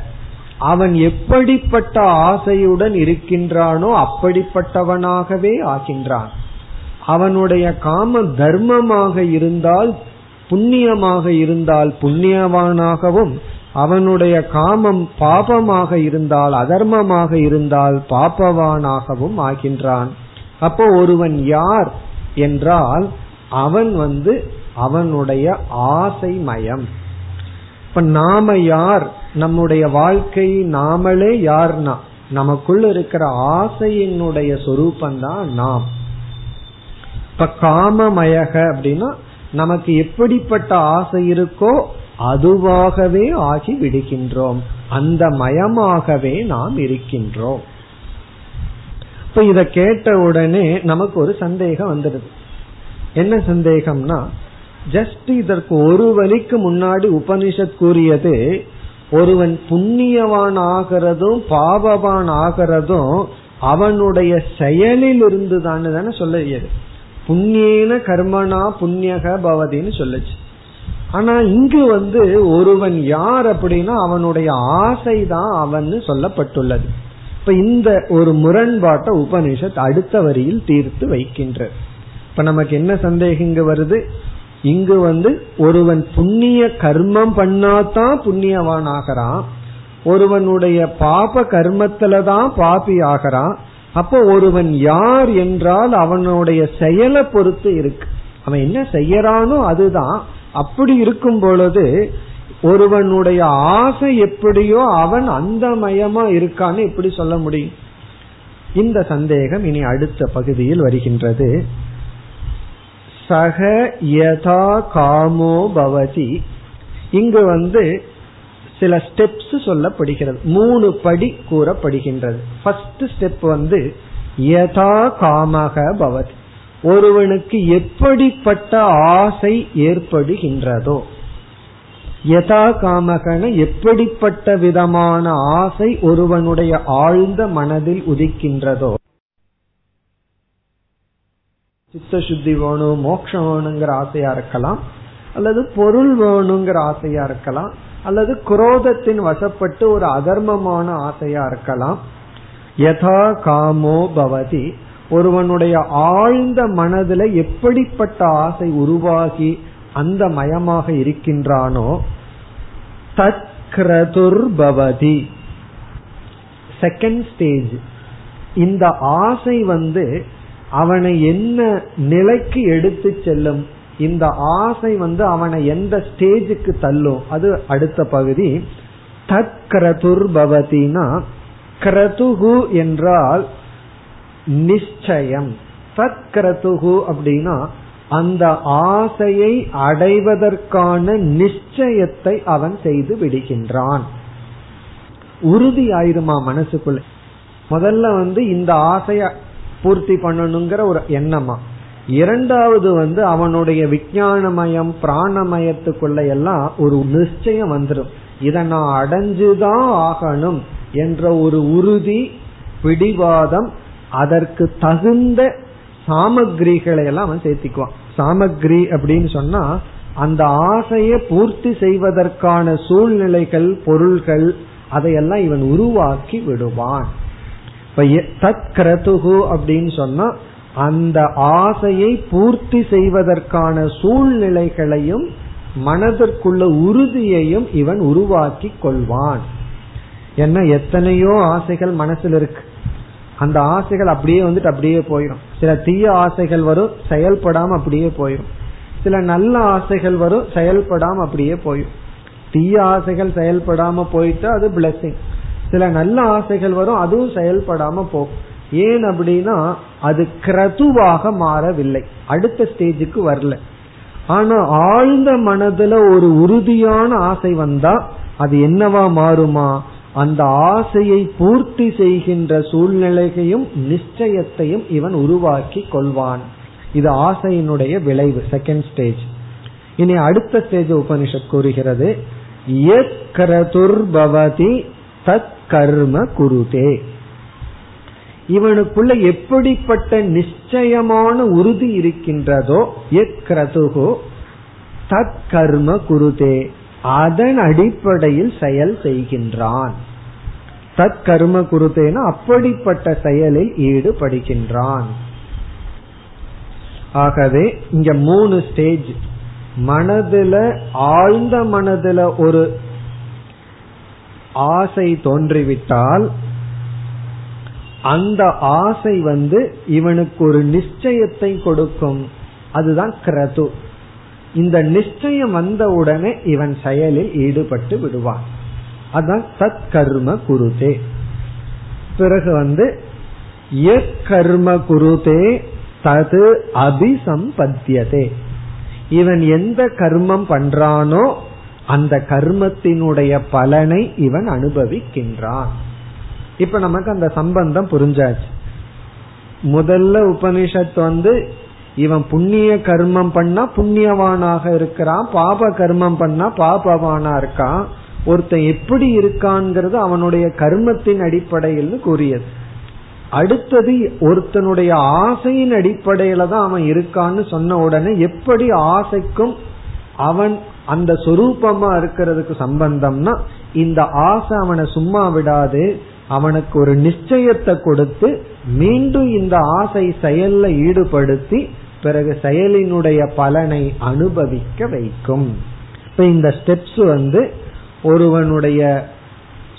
அவன் எப்படிப்பட்ட ஆசையுடன் இருக்கின்றானோ அப்படிப்பட்டவனாகவே ஆகின்றான். அவனுடைய காம தர்மமாக இருந்தால் புண்ணியமாக இருந்தால் புண்ணியவானாகவும் அவனுடைய காமம் பாபமாக இருந்தால் அதர்மமாக இருந்தால் பாபவானாகவும் ஆகின்றான். அப்போ ஒருவன் யார் என்றால் அவன் வந்து அவனுடைய ஆசை மயம் இப்ப நாம யார்? நம்முடைய வாழ்க்கை நாமளே யார்னா? நமக்குள்ள இருக்கிற ஆசையினுடைய சொரூபந்தான் நாம். இப்ப காமமயக அப்படின்னா நமக்கு எப்படிப்பட்ட ஆசை இருக்கோ அதுவாகவே ஆகி விடுகின்றோம். அந்த மயமாகவே நாம் இருக்கின்றோம். இப்ப இத கேட்ட உடனே நமக்கு ஒரு சந்தேகம் வந்துடுது. என்ன சந்தேகம்னா ஜஸ்ட் இதற்கு ஒரு வழிக்கு முன்னாடி உபனிஷத் கூறியது ஒருவன் புண்ணியவான் ஆகிறதும் பாபவான் ஆகிறதும் அவனுடைய செயலில் இருந்து தானே சொல்லியது. புண்ணியன கர்மனா புண்ணியக பவதின்னு சொல்லுச்சு. ஆனா இங்கு வந்து ஒருவன் யார் அப்படின்னா அவனுடைய ஆசை தான் அவன் சொல்லப்பட்டுள்ளது. இப்ப இந்த ஒரு முரண்பாட்டை உபனிஷத் அடுத்த வரியில் தீர்த்து வைக்கின்ற இப்ப நமக்கு என்ன சந்தேகம் இங்கு வருது? இங்கு வந்து ஒருவன் புண்ணிய கர்மம் பண்ணாதான் புண்ணியவான் ஆகிறான் ஒருவனுடைய பாப கர்மத்துலதான் பாபி ஆகிறான். அப்போ ஒருவன் யார் என்றால் அவனுடைய செயலை பொறுத்து இருக்கு. அவன் என்ன செய்யறானோ அதுதான். அப்படி இருக்கும் பொழுது ஒருவனுடைய ஆசை எப்படியோ அவன் அந்த மயமா இருக்கான்னு எப்படி சொல்ல முடியும்? இந்த சந்தேகம் இனி அடுத்த பகுதியில் வருகின்றது. சக யதா காமோ பவதி. இங்கு வந்து சில ஸ்டெப்ஸ் சொல்லப்படுகிறது. மூணு படி கூறப்படுகின்றது. ஃபர்ஸ்ட் ஸ்டெப் வந்து யதா காமக பவத். ஒருவனுக்கு எப்படிப்பட்ட ஆசை ஏற்படுகின்றதோ யதா காமகன எப்படிப்பட்ட விதமான ஆசை ஒருவனுடைய ஆழ்ந்த மனதில் உதிக்கின்றதோ சித்த சுத்தி வேணும் மோட்சம் வேணுங்கிற ஆசையா இருக்கலாம் அல்லது பொருள் வேணுங்கிற ஆசையா இருக்கலாம் அல்லது குரோதத்தின் வசப்பட்டு ஒரு அதர்மமான ஆசையா இருக்கலாம். யதா காமோ பவதி. ஒருவனுடைய ஆழ்ந்த மனதில் எப்படிப்பட்ட ஆசை உருவாகி அந்த மயமாக இருக்கின்றானோ தத்கிரதுர் செகண்ட் ஸ்டேஜ் இந்த ஆசை வந்து அவனை என்ன நிலைக்கு எடுத்து செல்லும்? இந்த ஆசை வந்து அவனை எந்த ஸ்டேஜுக்கு தள்ளும்? அது அடுத்த பகுதி. தத் பவதினா கிரதுகு என்றால் நிச்சயம். தத்கிரதுகு அப்படின்னா அந்த ஆசையை அடைவதற்கான நிச்சயத்தை அவன் செய்து விடுகின்றான். உறுதி ஆயிருமா மனசுக்குள்ள? முதல்ல வந்து இந்த ஆசைய பூர்த்தி பண்ணணுங்கிற ஒரு எண்ணமா? இரண்டாவது வந்து அவனுடைய விஞ்ஞானமயம் பிராணமயத்துக்குள்ள எல்லாம் ஒரு நிச்சயம் வந்துடும் இதை நான் அடைஞ்சுதான் ஆகணும் என்ற ஒரு உறுதி பிடிவாதம் அதற்கு தகுந்த சாமகிரிகளை எல்லாம் அவன் சேர்த்திக்குவான். சாமகிரி அப்படின்னு சொன்னா அந்த ஆசையை பூர்த்தி செய்வதற்கான சூழ்நிலைகள் பொருள்கள் அதையெல்லாம் இவன் உருவாக்கி விடுவான். இப்ப தத் கிரதுகு அப்படின்னு சொன்னா அந்த ஆசையை பூர்த்தி செய்வதற்கான சூழ்நிலைகளையும் மனதிற்குள்ள உறுதியையும் இவன் உருவாக்கி கொள்வான். என்ன எத்தனையோ ஆசைகள் மனசில் இருக்கு. அந்த ஆசைகள் அப்படியே வந்துட்டு அப்படியே போயிடும் சில தீய ஆசைகள் வரும் செயல்படாம அப்படியே போயிடும் சில நல்ல ஆசைகள் வரும் செயல்படாம அப்படியே போயிடும் தீய ஆசைகள் செயல்படாம போயிட்டா அது பிளஸிங் சில நல்ல ஆசைகள் வரும் அதுவும் செயல்படாம போகும். ஏன் அப்படின்னா அது கிரதுவாக மாறவில்லை. அடுத்த ஸ்டேஜுக்கு வரல. ஆனா ஆழ்ந்த மனதுல ஒரு உறுதியான ஆசை வந்தா அது என்னவா மாறுமா? அந்த ஆசையை பூர்த்தி செய்கின்ற சூழ்நிலையையும் நிச்சயத்தையும் இவன் உருவாக்கி கொள்வான். இது ஆசையினுடைய விளைவு செகண்ட் ஸ்டேஜ் இனி அடுத்த ஸ்டேஜ் உபனிஷத் கூறுகிறது பவதி தத் கர்ம குருதே. இவனுக்குள்ள எப்படிப்பட்ட நிச்சயமான உறுதி இருக்கின்றதோ எக்ரதுகோ தத் கர்ம குருதே அதன் அடிப்படையில் செயல் செய்கின்றான். தத் கர்ம குருதேன அப்படிப்பட்ட செயலில் ஈடுபடுகின்றான். ஆகவே இங்க மூணு ஸ்டேஜ். மனதுல ஆழ்ந்த மனதுல ஒரு ஆசை தோன்றிவிட்டால் அந்த ஆசை வந்து இவனுக்கு ஒரு நிச்சயத்தை கொடுக்கும். அதுதான் கிரது. இந்த நிச்சயம் வந்தவுடனே இவன் செயலில் ஈடுபட்டு விடுவான். அதான் சத் கர்ம குருதே. பிறகு வந்து கர்ம குருதே தது அபிசம்பத்தியதே. இவன் எந்த கர்மம் பண்றானோ அந்த கர்மத்தினுடைய பலனை இவன் அனுபவிக்கின்றான். இப்ப நமக்கு அந்த சம்பந்தம் புரிஞ்சாச்சு. முதல்ல உபனிஷத் வந்து இவன் புண்ணிய கர்மம் பண்ணா புண்ணியவானாக இருக்கிறான் பாப கர்மம் பண்ணா பாபவானா இருக்கான் ஒருத்தன் எப்படி இருக்கான்ங்கிறது அவனுடைய கர்மத்தின் அடிப்படையில் கூறியது. அடுத்தது ஒருத்தனுடைய ஆசையின் அடிப்படையில தான் அவன் இருக்கான்னு சொன்ன உடனே எப்படி ஆசைக்கும் அவன் அந்த சொரூபமா இருக்கிறதுக்கு சம்பந்தம்னா இந்த ஆசை அவனை சும்மா விடாது அவனுக்கு ஒரு நிச்சயத்தை கொடுத்து மீண்டும் இந்த ஆசை செயல்ல ஈடுபடுத்தி பிறகு செயலினுடைய பலனை அனுபவிக்க வைக்கும். இப்ப இந்த ஸ்டெப்ஸ் வந்து ஒருவனுடைய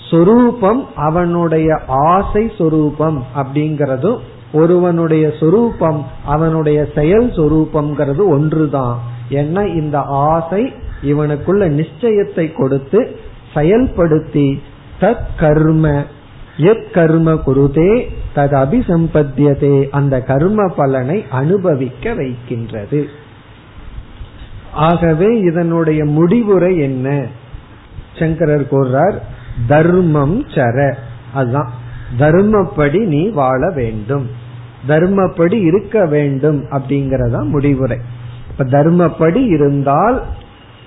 சொரூபம் அவனுடைய ஆசை சொரூபம் அப்படிங்கறதும் ஒருவனுடைய சொரூபம் அவனுடைய செயல் சொரூபம்ங்கிறது ஒன்றுதான். ஏன்னா இந்த ஆசை இவனுக்குள்ள நிச்சயத்தை கொடுத்து செயல்படுத்தி தற்கர்ம எத் கர்ம குருதே தது அபிசம்பத்தியதே. அந்த கர்ம பலனை அனுபவிக்க வைக்கின்றது. ஆகவே இதனுடைய முடிவுரை என்ன? சங்கரர் கூறுறார் தர்மம் சர. அதுதான். தர்மப்படி நீ வாழ வேண்டும். தர்மப்படி இருக்க வேண்டும் அப்படிங்கறதா முடிவுரை. இப்ப தர்மப்படி இருந்தால்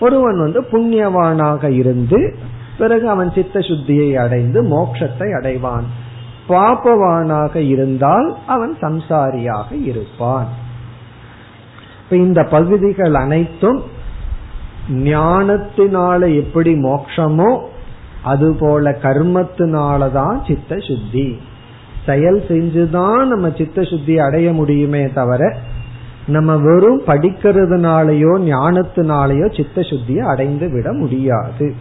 ஒருவன் வந்து புண்ணியவானாக இருந்து பிறகு அவன் சித்த சுத்தியை அடைந்து மோட்சத்தை அடைவான். பாப்பவானாக இருந்தால் அவன் சம்சாரியாக இருப்பான். இந்த பகுதிகள் அனைத்தும் ஞானத்தினால எப்படி மோட்சமோ அதுபோல கர்மத்தினாலதான் சித்த சுத்தி செயல் செஞ்சுதான் நம்ம சித்த சுத்தி அடைய முடியுமே தவிர நம்ம வெறும் படிக்கிறதுனாலயோ ஞானத்தினாலேயோ சித்த சுத்தியை அடைந்து விட முடியாது.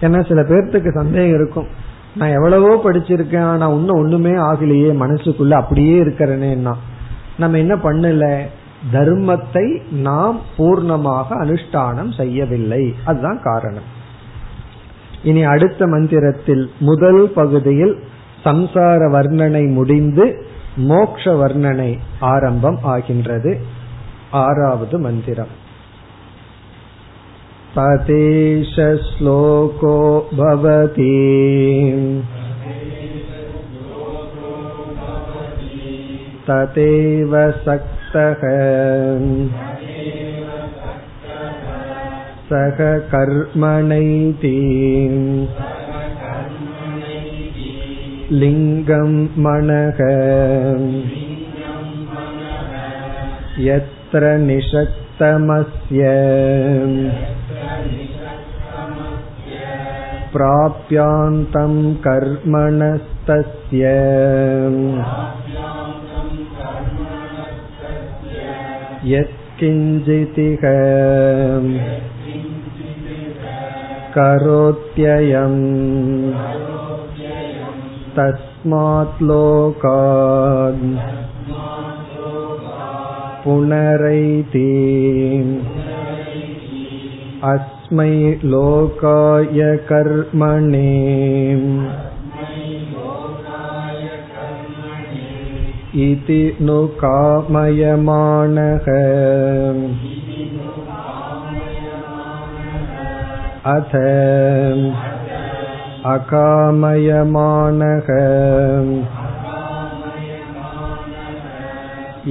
ஏன்னா சில பேர்த்துக்கு சந்தேகம் இருக்கும். நான் எவ்வளவோ படிச்சிருக்கேன் ஆனா இன்னும் ஒண்ணுமே ஆகலையே மனசுக்குள்ள அப்படியே இருக்கிறேனேன்னா. நம்ம என்ன பண்ணல? தர்மத்தை நாம் பூர்ணமாக அனுஷ்டானம் செய்யவில்லை. அதுதான் காரணம். இனி அடுத்த மந்திரத்தில் முதல் பகுதியில் சம்சார வர்ணனை முடிந்து மோக்ஷ வர்ணனை ஆரம்பம் ஆகின்றது. ஆறாவது மந்திரம். ततेश श्लोको भवति तदेव सक्तः सह कर्मणैति लिङ्गं मनः यत्र निषक्तमस्य प्राप्यान्तं कर्मणस्तस्य यत्किञ्चितिह करोत्ययम् तस्मात् लोकात् पुनरैति अस्मै लोकाय कर्मणे इति नु कामयमानः अथ अकामयमानः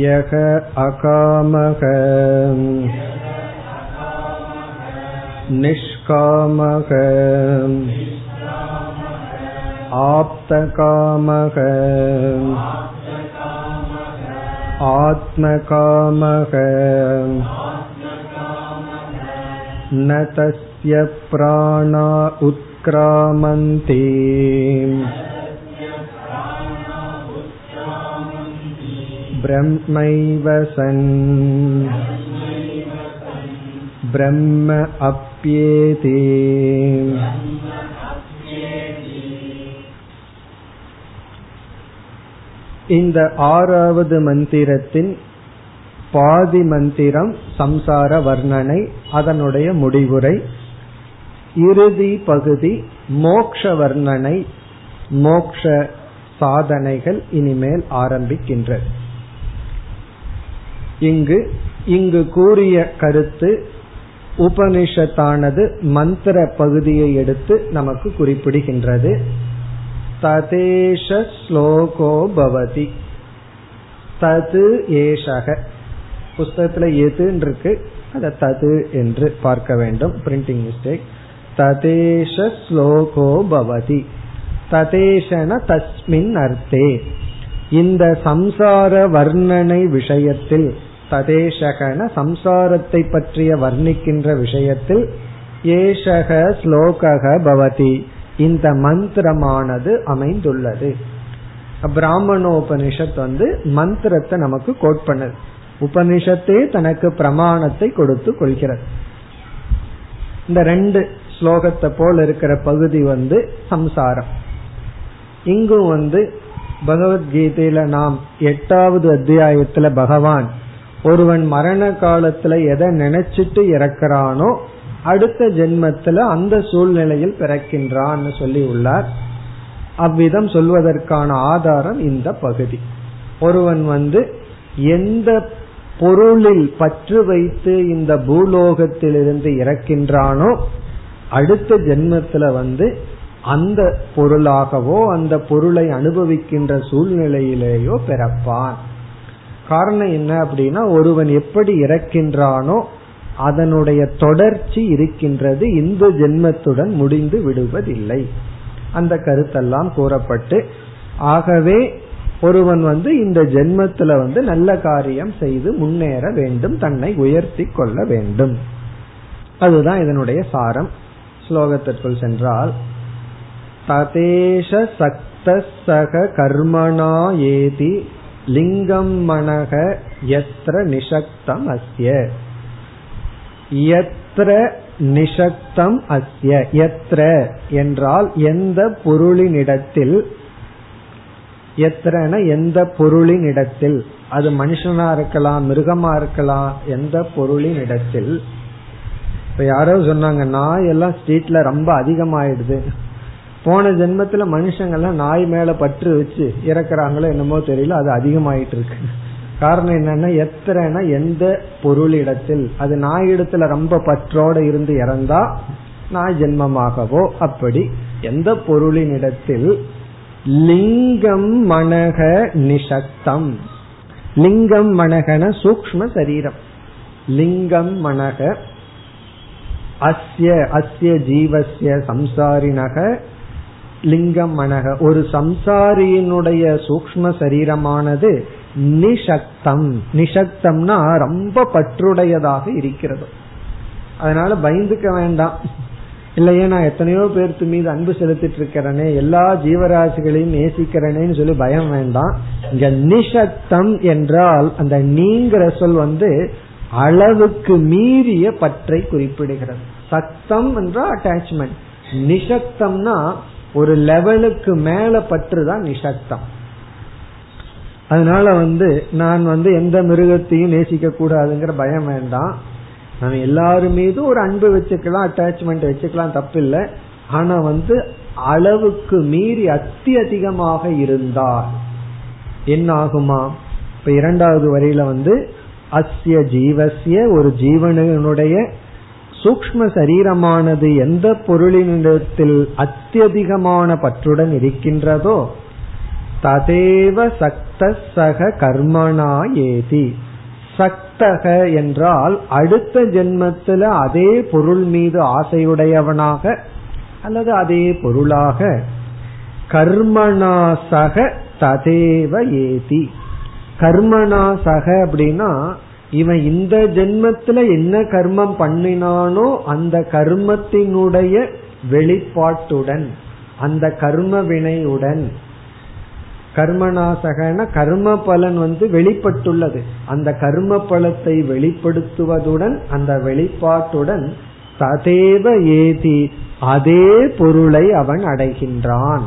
यः अकामः निष्कामः आप्तकामः आत्मकामः न तस्य प्राणा उत्क्रामन्ति ब्रह्मैव सन् ब्रह्म அப்யேதே இந்த ஆறாவது மந்திரத்தின் பாதி மந்திரம் சம்சார வர்ணனை அதனுடைய முடிவுரை. இறுதி பகுதி மோக்ஷ வர்ணனை மோக்ஷ சாதனைகள் இனிமேல் ஆரம்பிக்கின்றது இங்கு இங்கு கூறிய கருத்து உபனிஷத்தானது மந்திர பகுதியை எடுத்து நமக்கு குறிப்பிடுகின்றது. ததேஷ ஸ்லோகோ பவதி. தது ஏஷக. புஸ்தகத்துல எதுன்னு இருக்கு அத தது என்று பார்க்க வேண்டும். பிரிண்டிங் மிஸ்டேக் ததேஷ ஸ்லோகோ பவதி. ததேஷன தஸ்மின் அர்த்தே. இந்த சம்சார வர்ணனை விஷயத்தில் ததேஷகன சம்சாரத்தை பற்றிய வர்ணிக்கின்ற விஷயத்தில் ஏஷக ஸ்லோகக பவதி. இந்த மந்திரமானது அமைந்துள்ளது. பிராமணோபனிஷத் வந்து மந்திரத்தை நமக்கு கோட் பண்ணுது. உபனிஷத்தே தனக்கு பிரமாணத்தை கொடுத்து கொள்கிறது. இந்த ரெண்டு ஸ்லோகத்தை போல இருக்கிற பகுதி வந்து சம்சாரம். இங்கும் வந்து பகவத்கீதையில நாம் எட்டாவது அத்தியாயத்துல பகவான் ஒருவன் மரண காலத்துல எதை நினைச்சிட்டு இறக்கிறானோ அடுத்த ஜென்மத்துல அந்த சூழ்நிலையில் பிறக்கின்றான்னு சொல்லி உள்ளார். அவ்விதம் சொல்வதற்கான ஆதாரம் இந்த பகுதி. ஒருவன் வந்து எந்த பொருளில் பற்று வைத்து இந்த பூலோகத்திலிருந்து இறக்கின்றானோ அடுத்த ஜென்மத்துல வந்து அந்த பொருளாகவோ அந்த பொருளை அனுபவிக்கின்ற சூழ்நிலையிலேயோ பிறப்பான். காரணம் என்ன அப்படின்னா ஒருவன் எப்படி இறக்கின்றானோ அதனுடைய தொடர்ச்சி இருக்கின்றது இந்த ஜென்மத்துடன் முடிந்து விடுவதில்லை. அந்த கருத்தெல்லாம் கூறப்பட்டு ஆகவே ஒருவன் வந்து இந்த ஜென்மத்துல வந்து நல்ல காரியம் செய்து முன்னேற வேண்டும் தன்னை உயர்த்தி கொள்ள வேண்டும். அதுதான் இதனுடைய சாரம். ஸ்லோகத்திற்குள் சென்றால் ததேஷ சக்த சக கர்மணா ஏதி லிங்கம் மனக எத்திர நிஷக்தம் அஸ்ய. எத்திர நிஷக்தம் அஸ்ய. எத்திர என்றால் எந்த பொருளினிடத்தில் எத்திரன எந்த பொருளின் இடத்தில் அது மனுஷனா இருக்கலாம் மிருகமா இருக்கலாம் எந்த பொருளின் இடத்தில் இப்ப யாரோ சொன்னாங்க நாய் எல்லாம் ஸ்ட்ரீட்ல ரொம்ப அதிகமாயிடுது. போன ஜென்மத்துல மனுஷங்கள்லாம் நாய் மேல பற்று வச்சு இறக்குறாங்களோ என்னமோ தெரியல அது அதிகமாயிட்டு இருக்கு. காரணம் என்னன்னா எத்தனைனா எந்த பொருளிடத்தில். அது நாய் இடத்துல ரொம்ப பற்றோட இருந்து இறந்தா நாய் ஜென்மமாகவோ அப்படி எந்த பொருளின் இடத்தில் லிங்கம் மனக நிசக்தம் லிங்கம் மனகன சூக்ம சரீரம். லிங்கம் மனக அஸ்ய அஸ்ய ஜீவசிய சம்சாரினக லிங்கம் மனக ஒரு சம்சாரியினுடைய சூக்ம சரீரமானது நிசக்தம் நிசக்தம்னா ரொம்ப பற்றுடையதாக இருக்கிறது. அதனால பயந்துக்க வேண்டாம். இல்லையே நான் எத்தனையோ பேர்த்து மீது அன்பு செலுத்திட்டு இருக்கிறேனே எல்லா ஜீவராசிகளையும் நேசிக்கிறேனேன்னு சொல்லி பயம் வேண்டாம். இங்க நிசக்தம் என்றால் அந்த நீங்கிற சொல் வந்து அளவுக்கு மீறிய பற்றை குறிப்பிடுகிறது. சக்தம் என்றால் அட்டாச்மெண்ட் நிசக்தம்னா ஒரு லெவலுக்கு மேல பற்று தான் நிசக்தம் அதனால வந்து நான் வந்து எந்த மிருகத்தையும் நேசிக்க கூடாதுங்கிற பயம் வேண்டாம். நம்ம எல்லாரு மீதும் ஒரு அன்பு வச்சுக்கலாம் அட்டாச்மெண்ட் வச்சுக்கலாம் தப்பு இல்லை ஆனா வந்து அளவுக்கு மீறி அத்தி அதிகமாக இருந்தால் என்ன ஆகுமா இப்ப இரண்டாவது வரையில வந்து அஸ்ய ஜீவசிய ஒரு ஜீவனுடைய சூக்ம சரீரமானது எந்த பொருளினிடத்தில் அத்தியதிகமான பற்றுடன் இருக்கின்றதோ ததேவ சக்த சக கர்மனா ஏதி சக்தக என்றால் அடுத்த ஜென்மத்தில் அதே பொருள் மீது ஆசையுடையவனாக அல்லது அதே பொருளாக. கர்மனா சக ததேவ ஏதி. கர்மனா சக அப்படின்னா இவன் இந்த ஜென்மத்துல என்ன கர்மம் பண்ணினானோ அந்த கர்மத்தினுடைய வெளிப்பாட்டுடன் அந்த கர்ம வினையுடன் கர்மநாசகன கர்ம பலன் வந்து வெளிப்பட்டுள்ளது. அந்த கர்ம பலத்தை வெளிப்படுத்துவதுடன் அந்த வெளிப்பாட்டுடன் ததேவ ஏதி அதே பொருளை அவன் அடைகின்றான்.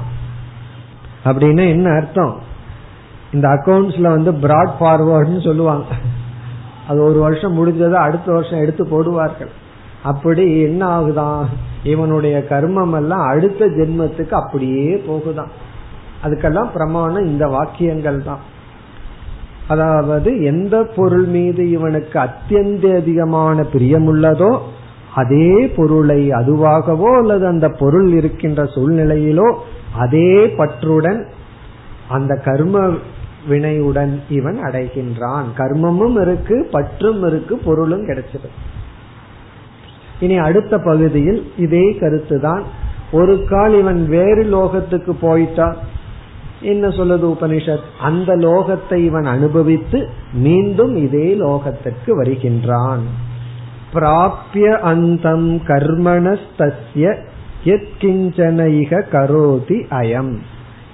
அப்படின்னு என்ன அர்த்தம்? இந்த அக்கௌண்ட்ஸ்ல வந்து பிராட் ஃபார்வர்டுன்னு சொல்லுவாங்க. அது ஒரு வருஷம் முடிஞ்சதை அடுத்த வருஷம் எடுத்து போடுவார்கள். அப்படி என்ன ஆகுதான் இவனுடைய கர்மம் எல்லாம் அடுத்த ஜென்மத்துக்கு அப்படியே போகுதான். அதுக்கெல்லாம் பிரமாணம் இந்த வாக்கியங்கள் தான். அதாவது எந்த பொருள் மீது இவனுக்கு அத்தியந்த அதிகமான பிரியமுள்ளதோ அதே பொருளை அதுவாகவோ அல்லது அந்த பொருள் இருக்கின்ற சூழ்நிலையிலோ அதே பற்றுடன் அந்த கர்ம வினையுடன் இவன் அடைகின்றான். கர்மமும் இருக்கு பற்றும் இருக்கு பொருளும் கிடைச்சது. இனி அடுத்த பகுதியில் இதே கருத்து தான் ஒரு கால் இவன் வேறு லோகத்துக்கு போயிட்டா என்ன சொல்லுது உபனிஷத்? அந்த லோகத்தை இவன் அனுபவித்து மீண்டும் இதே லோகத்திற்கு வருகின்றான். பிராபிய அந்தம் கர்மணஸ்தஸ்ய எத்கிஞ்சனைக கரோதி அயம்.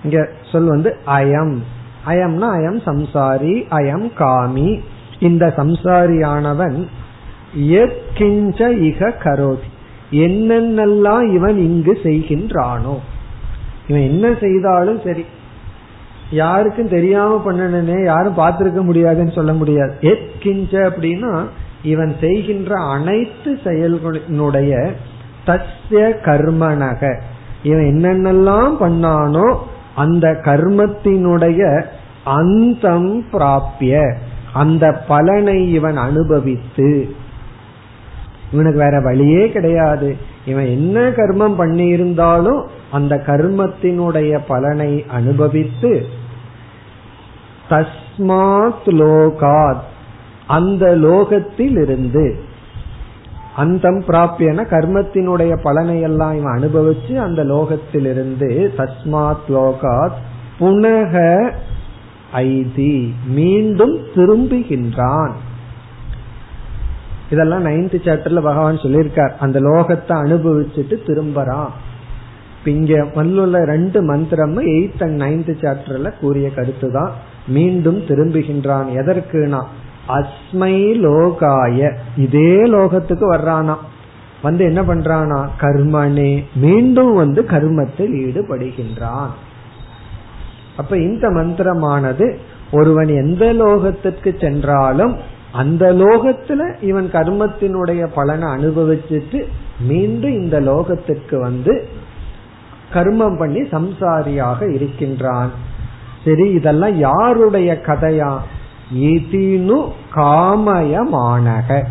இங்க சொல் வந்து அயம். அயம்னா அயம் சம்சாரி அயம் காமி. இந்த சம்சாரியானவன் எத்கிஞ்ச இக கரோதி. என்னென்னலாம் இவன் இங்கு செய்கின்றானோ. இவன் என்ன செய்தாலும் சரி. யாருக்கும் தெரியாம பண்ணனே யாரும் பார்த்திருக்க முடியாதுன்னு சொல்ல முடியாது. எத்கிஞ்ச அப்படின்னா இவன் செய்கின்ற அனைத்து செயல்களினுடைய தஸ்ய கர்மனக. இவன் என்னென்னலாம் பண்ணானோ அந்த கர்மத்தினுடைய அந்தம் பிராப்பிய அந்த பலனை இவன் அனுபவித்து. இவனுக்கு வேற வழியே கிடையாது. இவன் என்ன கர்மம் பண்ணி இருந்தாலும் அந்த கர்மத்தினுடைய பலனை அனுபவித்து தஸ்மாத் லோகாத் அந்த லோகத்தில் இருந்து அந்தம் பிராப்பியன கர்மத்தினுடைய பலனை எல்லாம் இவன் அனுபவிச்சு அந்த லோகத்திலிருந்து தஸ்மாத் லோகாத் புனக ஐதி மீண்டும் திரும்புகின்றான். இதெல்லாம் நைன்த் சாப்டர்ல பகவான் சொல்லியிருக்கார். அந்த லோகத்தை அனுபவிச்சுட்டு திரும்பறான். இங்க வந்துள்ள ரெண்டு மந்திரமும் எயித் அண்ட் நைன்த் சாப்டர்ல கூறிய கருத்து தான் மீண்டும் திரும்புகின்றான். எதற்குனா? அஸ்மை லோகாய. இதே லோகத்துக்கு வர்றானா. வந்து என்ன பண்றானா? கர்மனே. மீண்டும் வந்து கர்மத்தில் ஈடுபடுகின்றான். அப்ப இந்த மந்திரமானது ஒருவன் எந்த லோகத்திற்கு சென்றாலும் அந்த லோகத்துல இவன் கர்மத்தினுடைய பலனை அனுபவிச்சுட்டு மீண்டும் இந்த லோகத்திற்கு வந்து கர்மம் பண்ணி சம்சாரியாக இருக்கின்றான். சரி இதெல்லாம் யாருடைய கதையா? இதினு காமயமானக.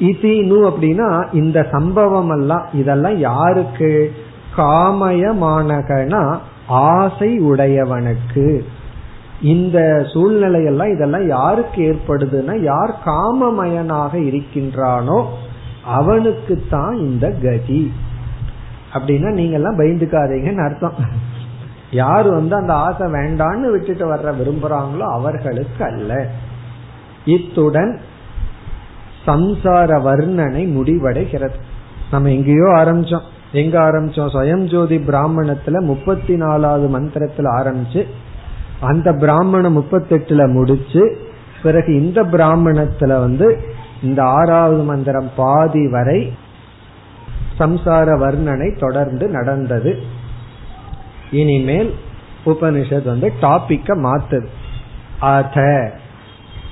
இதினு அப்படின்னா இந்த சம்பவம் எல்லாம் இதெல்லாம் யாருக்கு? காமயமானகனா ஆசை உடையவனுக்கு. இந்த சூழ்நிலையெல்லாம் இதெல்லாம் யாருக்கு ஏற்படுதுன்னா யார் காமமயனாக இருக்கின்றானோ அவனுக்கு தான் இந்த கதி. அப்படின்னா நீங்க எல்லாம் பயந்துக்காதீங்கன்னு அர்த்தம். யார் வந்து அந்த ஆசை வேண்டான்னு விட்டுட்டு வர்ற விரும்புறாங்களோ அவர்களுக்கு அல்ல இத்துடன் சம்சார வர்ணனை முடிவடைகிறது. நம்ம எங்கேயோ ஆரம்பிச்சோம். எங்க ஆரம்பிச்சோம்? சுயம் ஜோதி பிராமணத்துல முப்பத்தி நாலாவது மந்திரத்துல ஆரம்பிச்சு அந்த பிராமணம் முப்பத்தெட்டுல முடிச்சு பிறகு இந்த பிராமணத்துல வந்து இந்த ஆறாவது மந்திரம் பாதி வரை சம்சார வர்ணனை தொடர்ந்து நடந்தது. இனிமேல் உபனிஷத் வந்து டாபிக்க மாத்துது. அத.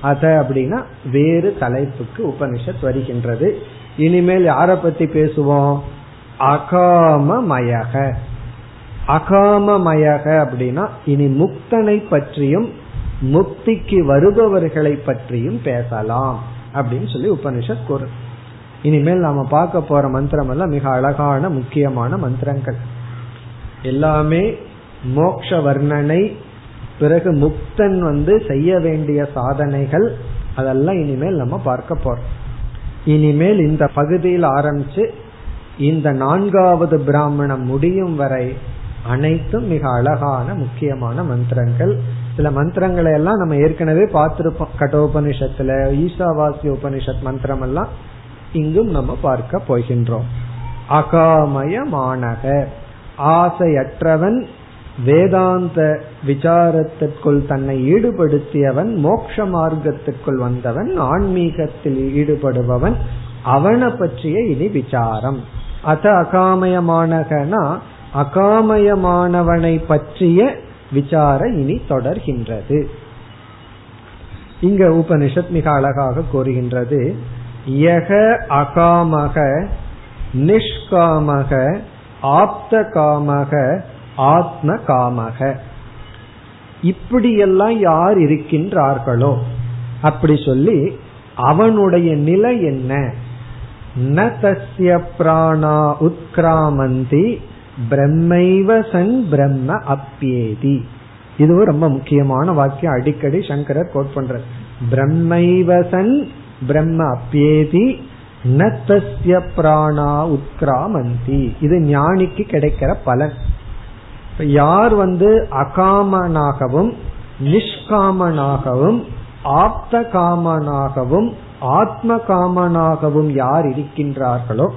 அத அப்படின்னா வேறு தலைப்புக்கு உபனிஷத் வருகின்றது. இனிமேல் யார பத்தி பேசுவோம்? அகாமமயக. அகாமமயக அப்படின்னா இனி முக்தனை பற்றியும் முக்திக்கு வருபவர்களை பற்றியும் பேசலாம் அப்படின்னு சொல்லி உபனிஷத் கூறு இனிமேல் நாம பார்க்க போற மந்திரம் எல்லாம் மிக அழகான முக்கியமான மந்திரங்கள். எல்லாமே மோக்ஷ வர்ணனை பிறகு முக்தன் வந்து செய்ய வேண்டிய சாதனைகள் அதெல்லாம் இனிமேல் நம்ம பார்க்க போறோம். இனிமேல் இந்த பகுதியில் ஆரம்பிச்சு இந்த நான்காவது பிராமணம் முடியும் வரை அனைத்தும் மிக அழகான முக்கியமான மந்திரங்கள். சில மந்திரங்களை எல்லாம் நம்ம ஏற்கனவே பார்த்திருப்போம். கட்டோபனிஷத்துல ஈசாவாசிய உபனிஷத் மந்திரம் எல்லாம் இங்கும் நம்ம பார்க்க போகின்றோம். அகாமயமானக. ஆசையற்றவன் வேதாந்த விசாரத்திற்குள் தன்னை ஈடுபடுத்தியவன் மோட்ச மார்க்கத்திற்குள் வந்தவன் ஆன்மீகத்தில் ஈடுபடுபவன் அவனை பற்றிய இனி விசாரம். அத அகாமயமானகனா அகாமயமானவனை பற்றிய விசார இனி தொடர்கின்றது. இங்க உபனிஷத் மிக அழகாக கூறுகின்றது யக அகாமக நிஷ்காமக ஆப்த காமக ஆத்ம காமக இப்படியெல்லாம் யார் இருக்கின்றார்களோ? அப்படி சொல்லி அவனுடைய நிலை என்ன? ந தஸ்ய பிராணா உத்கிராமந்தி பிரம்மைவ சன் பிரம்ம அப்பியேதி இதுவும் ரொம்ப முக்கியமான வாக்கியம். அடிக்கடி சங்கரர் கோட் பண்ற பிரம்மைவசன் பிரம்ம அப்பியேதி நத்தஸ்ய பிராணா உத்கிராமந்தி. இது ஞானிக்கு கிடைக்கிற பலன். யார் வந்து அகாமனாகவும் நிஷ்காமனாகவும் ஆப்த காமனாகவும் ஆத்ம காமனாகவும் யார் இருக்கின்றார்களோ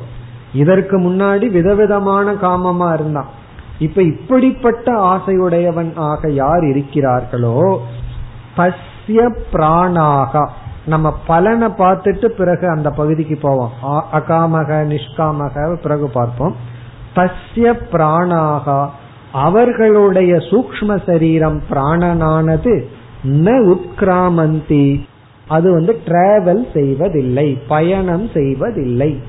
இதற்கு முன்னாடி விதவிதமான காமமா இருந்தான். இப்ப இப்படிப்பட்ட ஆசையுடையவன் ஆக யார் இருக்கிறார்களோ பஸ்ய நம்ம பலனை பார்த்துட்டு பிறகு அந்த பகுதிக்கு போவோம். அகாமக நிஷ்காமக பிறகு பார்ப்போம். தஸ்ய பிராணாக. அவர்களுடைய சூக்ம சரீரம் பிராணனானது ந உட்கிராமந்தி அது வந்து டிராவல் செய்வதில்லை பயணம் செய்வதில்லை.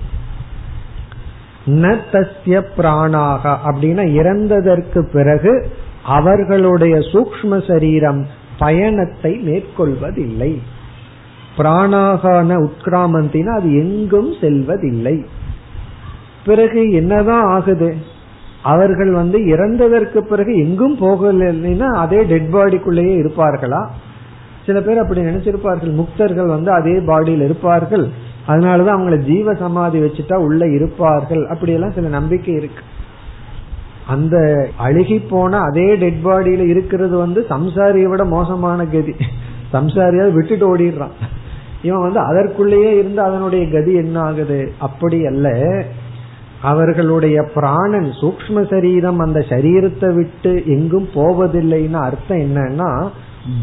ந தஸ்ய பிராணாக. அப்படின்னா இறந்ததற்கு பிறகு அவர்களுடைய சூக்ம சரீரம் பயணத்தை மேற்கொள்வதில்லை. பிராணாகான உட்கிராமந்தினா அது எங்கும் செல்வதில்லை. பிறகு என்னதான் ஆகுது? அவர்கள் வந்து இறந்ததற்கு பிறகு எங்கும் போகலைன்னா அதே டெட் பாடிக்குள்ளேயே இருப்பார்களா? சில பேர் அப்படி நினைச்சிருப்பார்கள். முக்தர்கள் வந்து அதே பாடியில் இருப்பார்கள். அதனாலதான் அவங்கள ஜீவ சமாதி வச்சுட்டா உள்ள இருப்பார்கள். அப்படியெல்லாம் சில நம்பிக்கை இருக்கு. அந்த அழுகி போன அதே டெட் பாடியில இருக்கிறது வந்து சம்சாரியை விட மோசமான கதி. சம்சாரியாவது விட்டுட்டு ஓடிடுறான். இவன் வந்து அதற்குள்ளேயே இருந்து அதனுடைய கதி என்ன ஆகுது அப்படி அல்ல. அவர்களுடைய பிராணன் சூக்ம சரீரம் அந்த சரீரத்தை விட்டு எங்கும் போவதில்லைன்னு அர்த்தம் என்னன்னா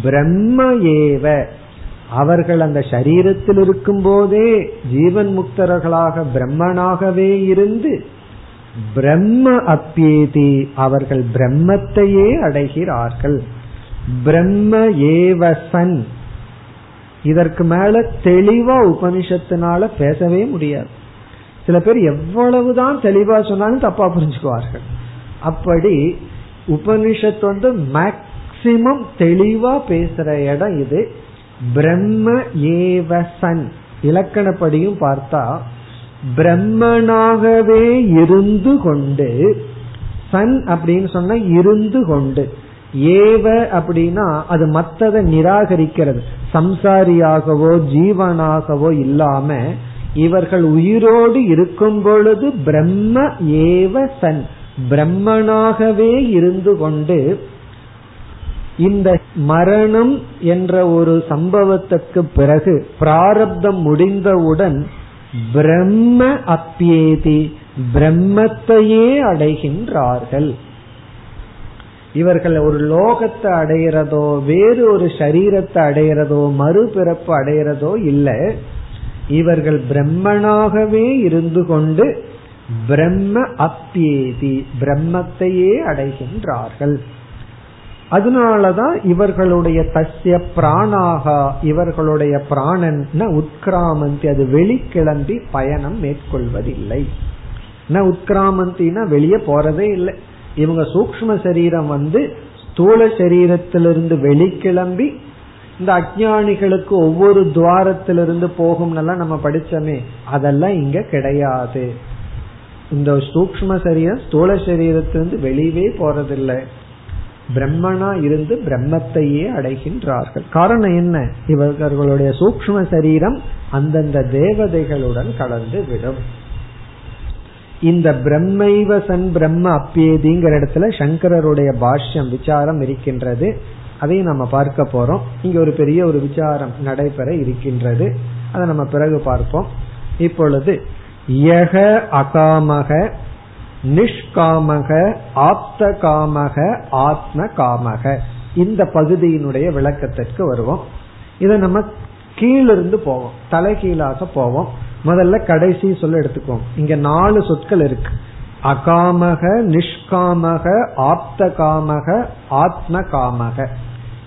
பிரம்ம ஏவ. அவர்கள் அந்த சரீரத்தில் இருக்கும் போதே ஜீவன் முக்தர்களாக பிரம்மனாகவே இருந்து பிரம்ம அப்பியேதி அவர்கள் பிரம்மத்தையே அடைகிறார்கள். பிரம்ம ஏவசன். இதற்கு மேல தெளிவா உபனிஷத்தினால பேசவே முடியாது. சில பேர் எவ்வளவுதான் தெளிவா சொன்னாலும் தப்பா புரிஞ்சுக்குவார்கள். அப்படி உபனிஷத் வந்து மேக்சிமம் தெளிவா பேசுற இடம் இது. பிரம்ம ஏவசன் இலக்கணப்படியும் பார்த்தா பிரம்மனாகவே இருந்து கொண்டு சன் அப்படின்னு சொன்னா இருந்து கொண்டு. ஏவ அப்படின்னா அது மத்ததை நிராகரிக்கிறது. சம்சாரியாகவோ ஜீவனாகவோ இல்லாம இவர்கள் உயிரோடு இருக்கும் பொழுது பிரம்ம ஏவ சன். பிரம்மனாகவே இருந்து கொண்டு இந்த மரணம் என்ற ஒரு சம்பவத்துக்கு பிறகு பிராரப்தம் முடிந்தவுடன் பிரம்ம அப்பியேதி பிரம்மத்தையே அடைகின்றார்கள். இவர்கள் ஒரு லோகத்தை அடையிறதோ வேறு ஒரு சரீரத்தை அடையிறதோ மறுபிறப்பு அடையிறதோ இல்லை. இவர்கள் பிரம்மனாகவே இருந்து கொண்டு பிரம்ம அப்பியேதி பிரம்மத்தையே அடைகின்றார்கள். அதனாலதான் இவர்களுடைய தசிய பிராணாகா இவர்களுடைய பிராணன் உத்கிராமந்தி அது வெளிக்கிளம்பி பயணம் மேற்கொள்வதில்லை. உத்கிராமந்தினா வெளியே போறதே இல்லை. இவங்க சூக்ம சரீரம் வந்து ஸ்தூல சரீரத்திலிருந்து வெளிக்கிளம்பி இந்த அஜானிகளுக்கு ஒவ்வொரு துவாரத்திலிருந்து போகும் நம்ம படிச்சோமே அதெல்லாம் இங்க கிடையாது. இந்த சூக்ம சரீரம் ஸ்தூல சரீரத்திலிருந்து வெளியவே போறதில்லை. பிரம்மனா இருந்து பிரம்மத்தையே அடைகின்றார்கள். காரணம் என்ன? இவர்களுடைய சூக்ம சரீரம் அந்தந்த தேவதைகளுடன் கலந்து விடும். இந்த பிரம்மைவ சன் பிரம்ம அப்பியதிங்கிற இடத்துல சங்கரருடைய பாஷ்யம் விசாரம் இருக்கின்றது. அதையும் நம்ம பார்க்க போறோம். இங்க ஒரு பெரிய ஒரு விசாரம் நடைபெற இருக்கின்றது. அதை நம்ம பிறகு பார்ப்போம். இப்பொழுது யக அகாமக நிஷ்காமக ஆப்த காமக ஆத்ம காமக இந்த பகுதியினுடைய விளக்கத்திற்கு வருவோம். இதை நம்ம கீழிருந்து போவோம். தலைகீழாக போவோம். முதல்ல கடைசி சொல்ல எடுத்துக்கோங்க இங்க நாலு சொற்கள் இருக்கு. அகாமக நிஷ்காமக ஆப்த காமக ஆத்ம காமக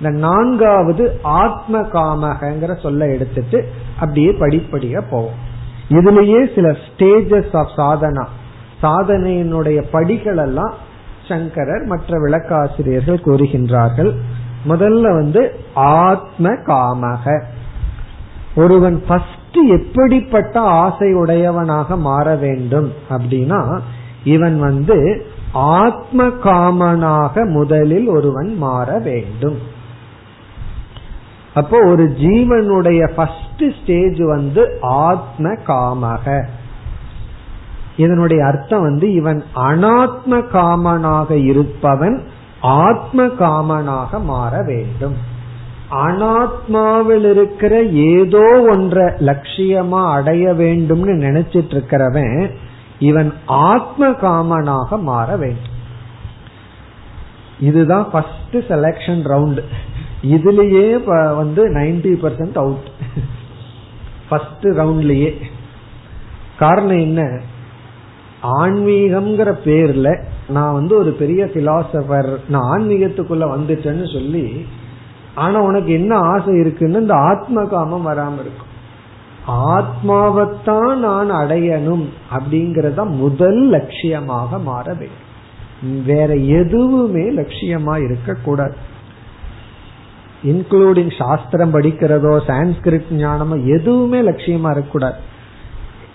இந்த நான்காவது ஆத்ம காமகங்கிற சொல்ல எடுத்துட்டு அப்படியே படிப்படியா போவோம். இதுலயே சில ஸ்டேஜஸ் ஆஃப் சாதனா. சாதனையினுடைய படிகள் எல்லாம் சங்கரர் மற்ற விளக்காசிரியர்கள் கூறுகின்றார்கள். முதல்ல வந்து ஆத்ம காமக ஒருவன் ஃபர்ஸ்ட் எப்படிப்பட்ட ஆசை உடையவனாக மாற வேண்டும் அப்படின்னா இவன் வந்து ஆத்ம காமனாக முதலில் ஒருவன் மாற வேண்டும். அப்போ ஒரு ஜீவனுடைய ஃபர்ஸ்ட் ஸ்டேஜ் வந்து ஆத்ம காமக. இதனுடைய அர்த்தம் வந்து இவன் அனாத்ம காமனாக இருப்பவன் ஆத்ம காமனாக மாற வேண்டும். அனாத்மாவில் இருக்கிற ஏதோ ஒன்ற லட்சியமா அடைய வேண்டும்னு நினைச்சிட்டு இருக்கிறவன் இவன் ஆத்ம காமனாக மாற வேண்டும். இதுதான் ஃபர்ஸ்ட் செலக்ஷன் ரவுண்ட் இதுலயே வந்து நைன்டி பர்சன்ட் அவுட் ஃபர்ஸ்ட் ரவுண்ட்லயே காரணம் என்ன? ஆன்மீகம்ங்கிற பேர்ல நான் வந்து ஒரு பெரிய பிலாசபர் நான் ஆன்மீகத்துக்குள்ள வந்துட்டேன்னு சொல்லி ஆனா உனக்கு என்ன ஆசை இருக்குன்னு இந்த ஆத்ம காமம் வராம இருக்கும். ஆத்மாவைத்தான் நான் அடையணும் அப்படிங்கறத முதல் லட்சியமாக மாற வேண்டும். வேற எதுவுமே லட்சியமா இருக்க கூடாது இன்க்ளூடிங் சாஸ்திரம் படிக்கிறதோ சான்ஸ்கிரிட் ஞானமோ எதுவுமே லட்சியமா இருக்கக்கூடாது.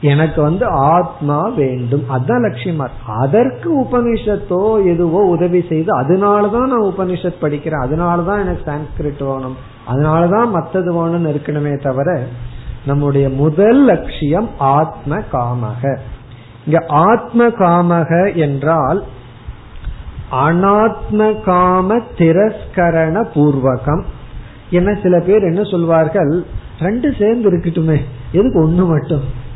எனக்கு வந்து ஆத்மா வேண்டும். அதான் லட்சியமா அதற்கு உபனிஷத்தோ எதுவோ உதவி செய்து அதனாலதான் நான் உபனிஷத் படிக்கிறேன். அதனாலதான் எனக்கு சான்ஸ்கிரிட் வேணும். அதனாலதான் மத்தது வேணும்னு இருக்கணுமே தவிர நம்முடைய முதல் லட்சியம் ஆத்ம காமக. இங்க ஆத்ம காமக என்றால் அனாத்ம காம திரஸ்கரண பூர்வகம். என்ன சில பேர் என்ன சொல்வார்கள்? ரெண்டு சேர்ந்து இருக்கட்டுமே. எதுக்கு ஒண்ணு மட்டும்?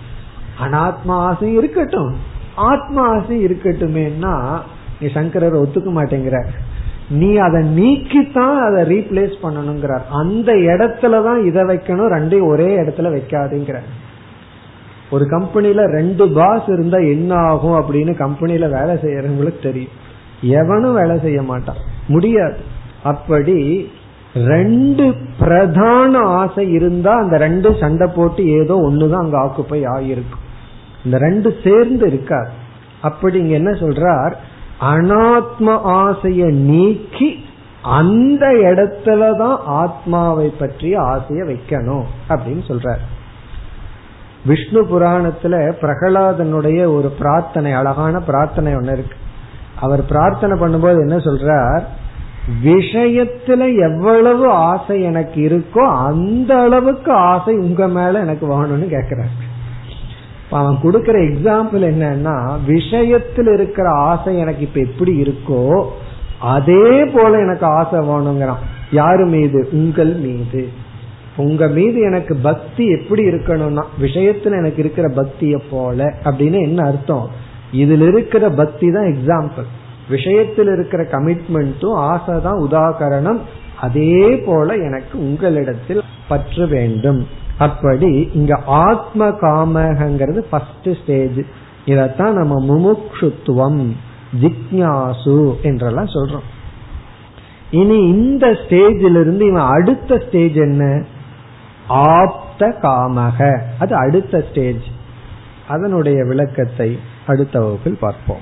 அனாத்மா ஆசை இருக்கட்டும். ஆத்மா ஆசை இருக்கட்டுமேன்னா நீ சங்கரர் ஒத்துக்க மாட்டேங்கிற. நீ அதை நீக்கித்தான் அதை ரீப்ளேஸ் பண்ணணுங்கிறார். அந்த இடத்துலதான் இதை வைக்கணும் ரெண்டையும் ஒரே இடத்துல வைக்காதுங்கிற. ஒரு கம்பெனில ரெண்டு பாஸ் இருந்தா என்ன ஆகும் அப்படின்னு கம்பெனில வேலை செய்யறவங்களுக்கு தெரியும். எவனும் வேலை செய்ய மாட்டான். முடியாது. அப்படி ரெண்டு பிரதான ஆசை இருந்தா அந்த ரெண்டு சண்டை போட்டு ஏதோ ஒண்ணுதான் அங்க ஆக்குப்பை ஆகிருக்கும் இந்த ரெண்டு சேர்ந்து இருக்காது அப்படி இங்க என்ன சொல்றார்? அனாத்ம ஆசைய நீக்கி அந்த இடத்துலதான் ஆத்மாவை பற்றிய ஆசைய வைக்கணும் அப்படின்னு சொல்றார். விஷ்ணு புராணத்துல பிரகலாதனுடைய ஒரு பிரார்த்தனை அழகான பிரார்த்தனை ஒண்ணு இருக்கு. அவர் பிரார்த்தனை பண்ணும்போது என்ன சொல்றார்? விஷயத்துல எவ்வளவு ஆசை எனக்கு இருக்கோ அந்த அளவுக்கு ஆசை உங்க மேல எனக்கு வேணும்னு கேக்குறாரு. அவன் கொடுக்கற எக்ஸாம்பிள் என்னன்னா விஷயத்தில் இருக்கிற ஆசை எனக்கு இப்ப எப்படி இருக்கோ அதே போல எனக்கு ஆசை வேணுங்கிறான் யாரு மீது? உங்கள் மீது. உங்க மீது எனக்கு பக்தி எப்படி இருக்கணும்னா விஷயத்துல எனக்கு இருக்கிற பக்திய போல அப்படின்னு என்ன அர்த்தம்? இதுல இருக்கிற பக்தி தான் எக்ஸாம்பிள் விஷயத்தில் இருக்கிற கமிட்மெண்ட்டும் ஆசை தான் உதாகரணம் அதே போல எனக்கு உங்களிடத்தில் பற்று வேண்டும். அப்படி இங்க ஆத்ம காமகங்கிறது ஃபர்ஸ்ட் ஸ்டேஜ் இதத்தான் நம்ம முமுக்ஷுத்துவம் ஜிக்யாசு என்றெல்லாம் சொல்றோம். இனி இந்த ஸ்டேஜில் இருந்து இவன் அடுத்த ஸ்டேஜ் என்ன? ஆப்த காமக. அது அடுத்த ஸ்டேஜ் அதனுடைய விளக்கத்தை அடுத்த வகுப்பில் பார்ப்போம்.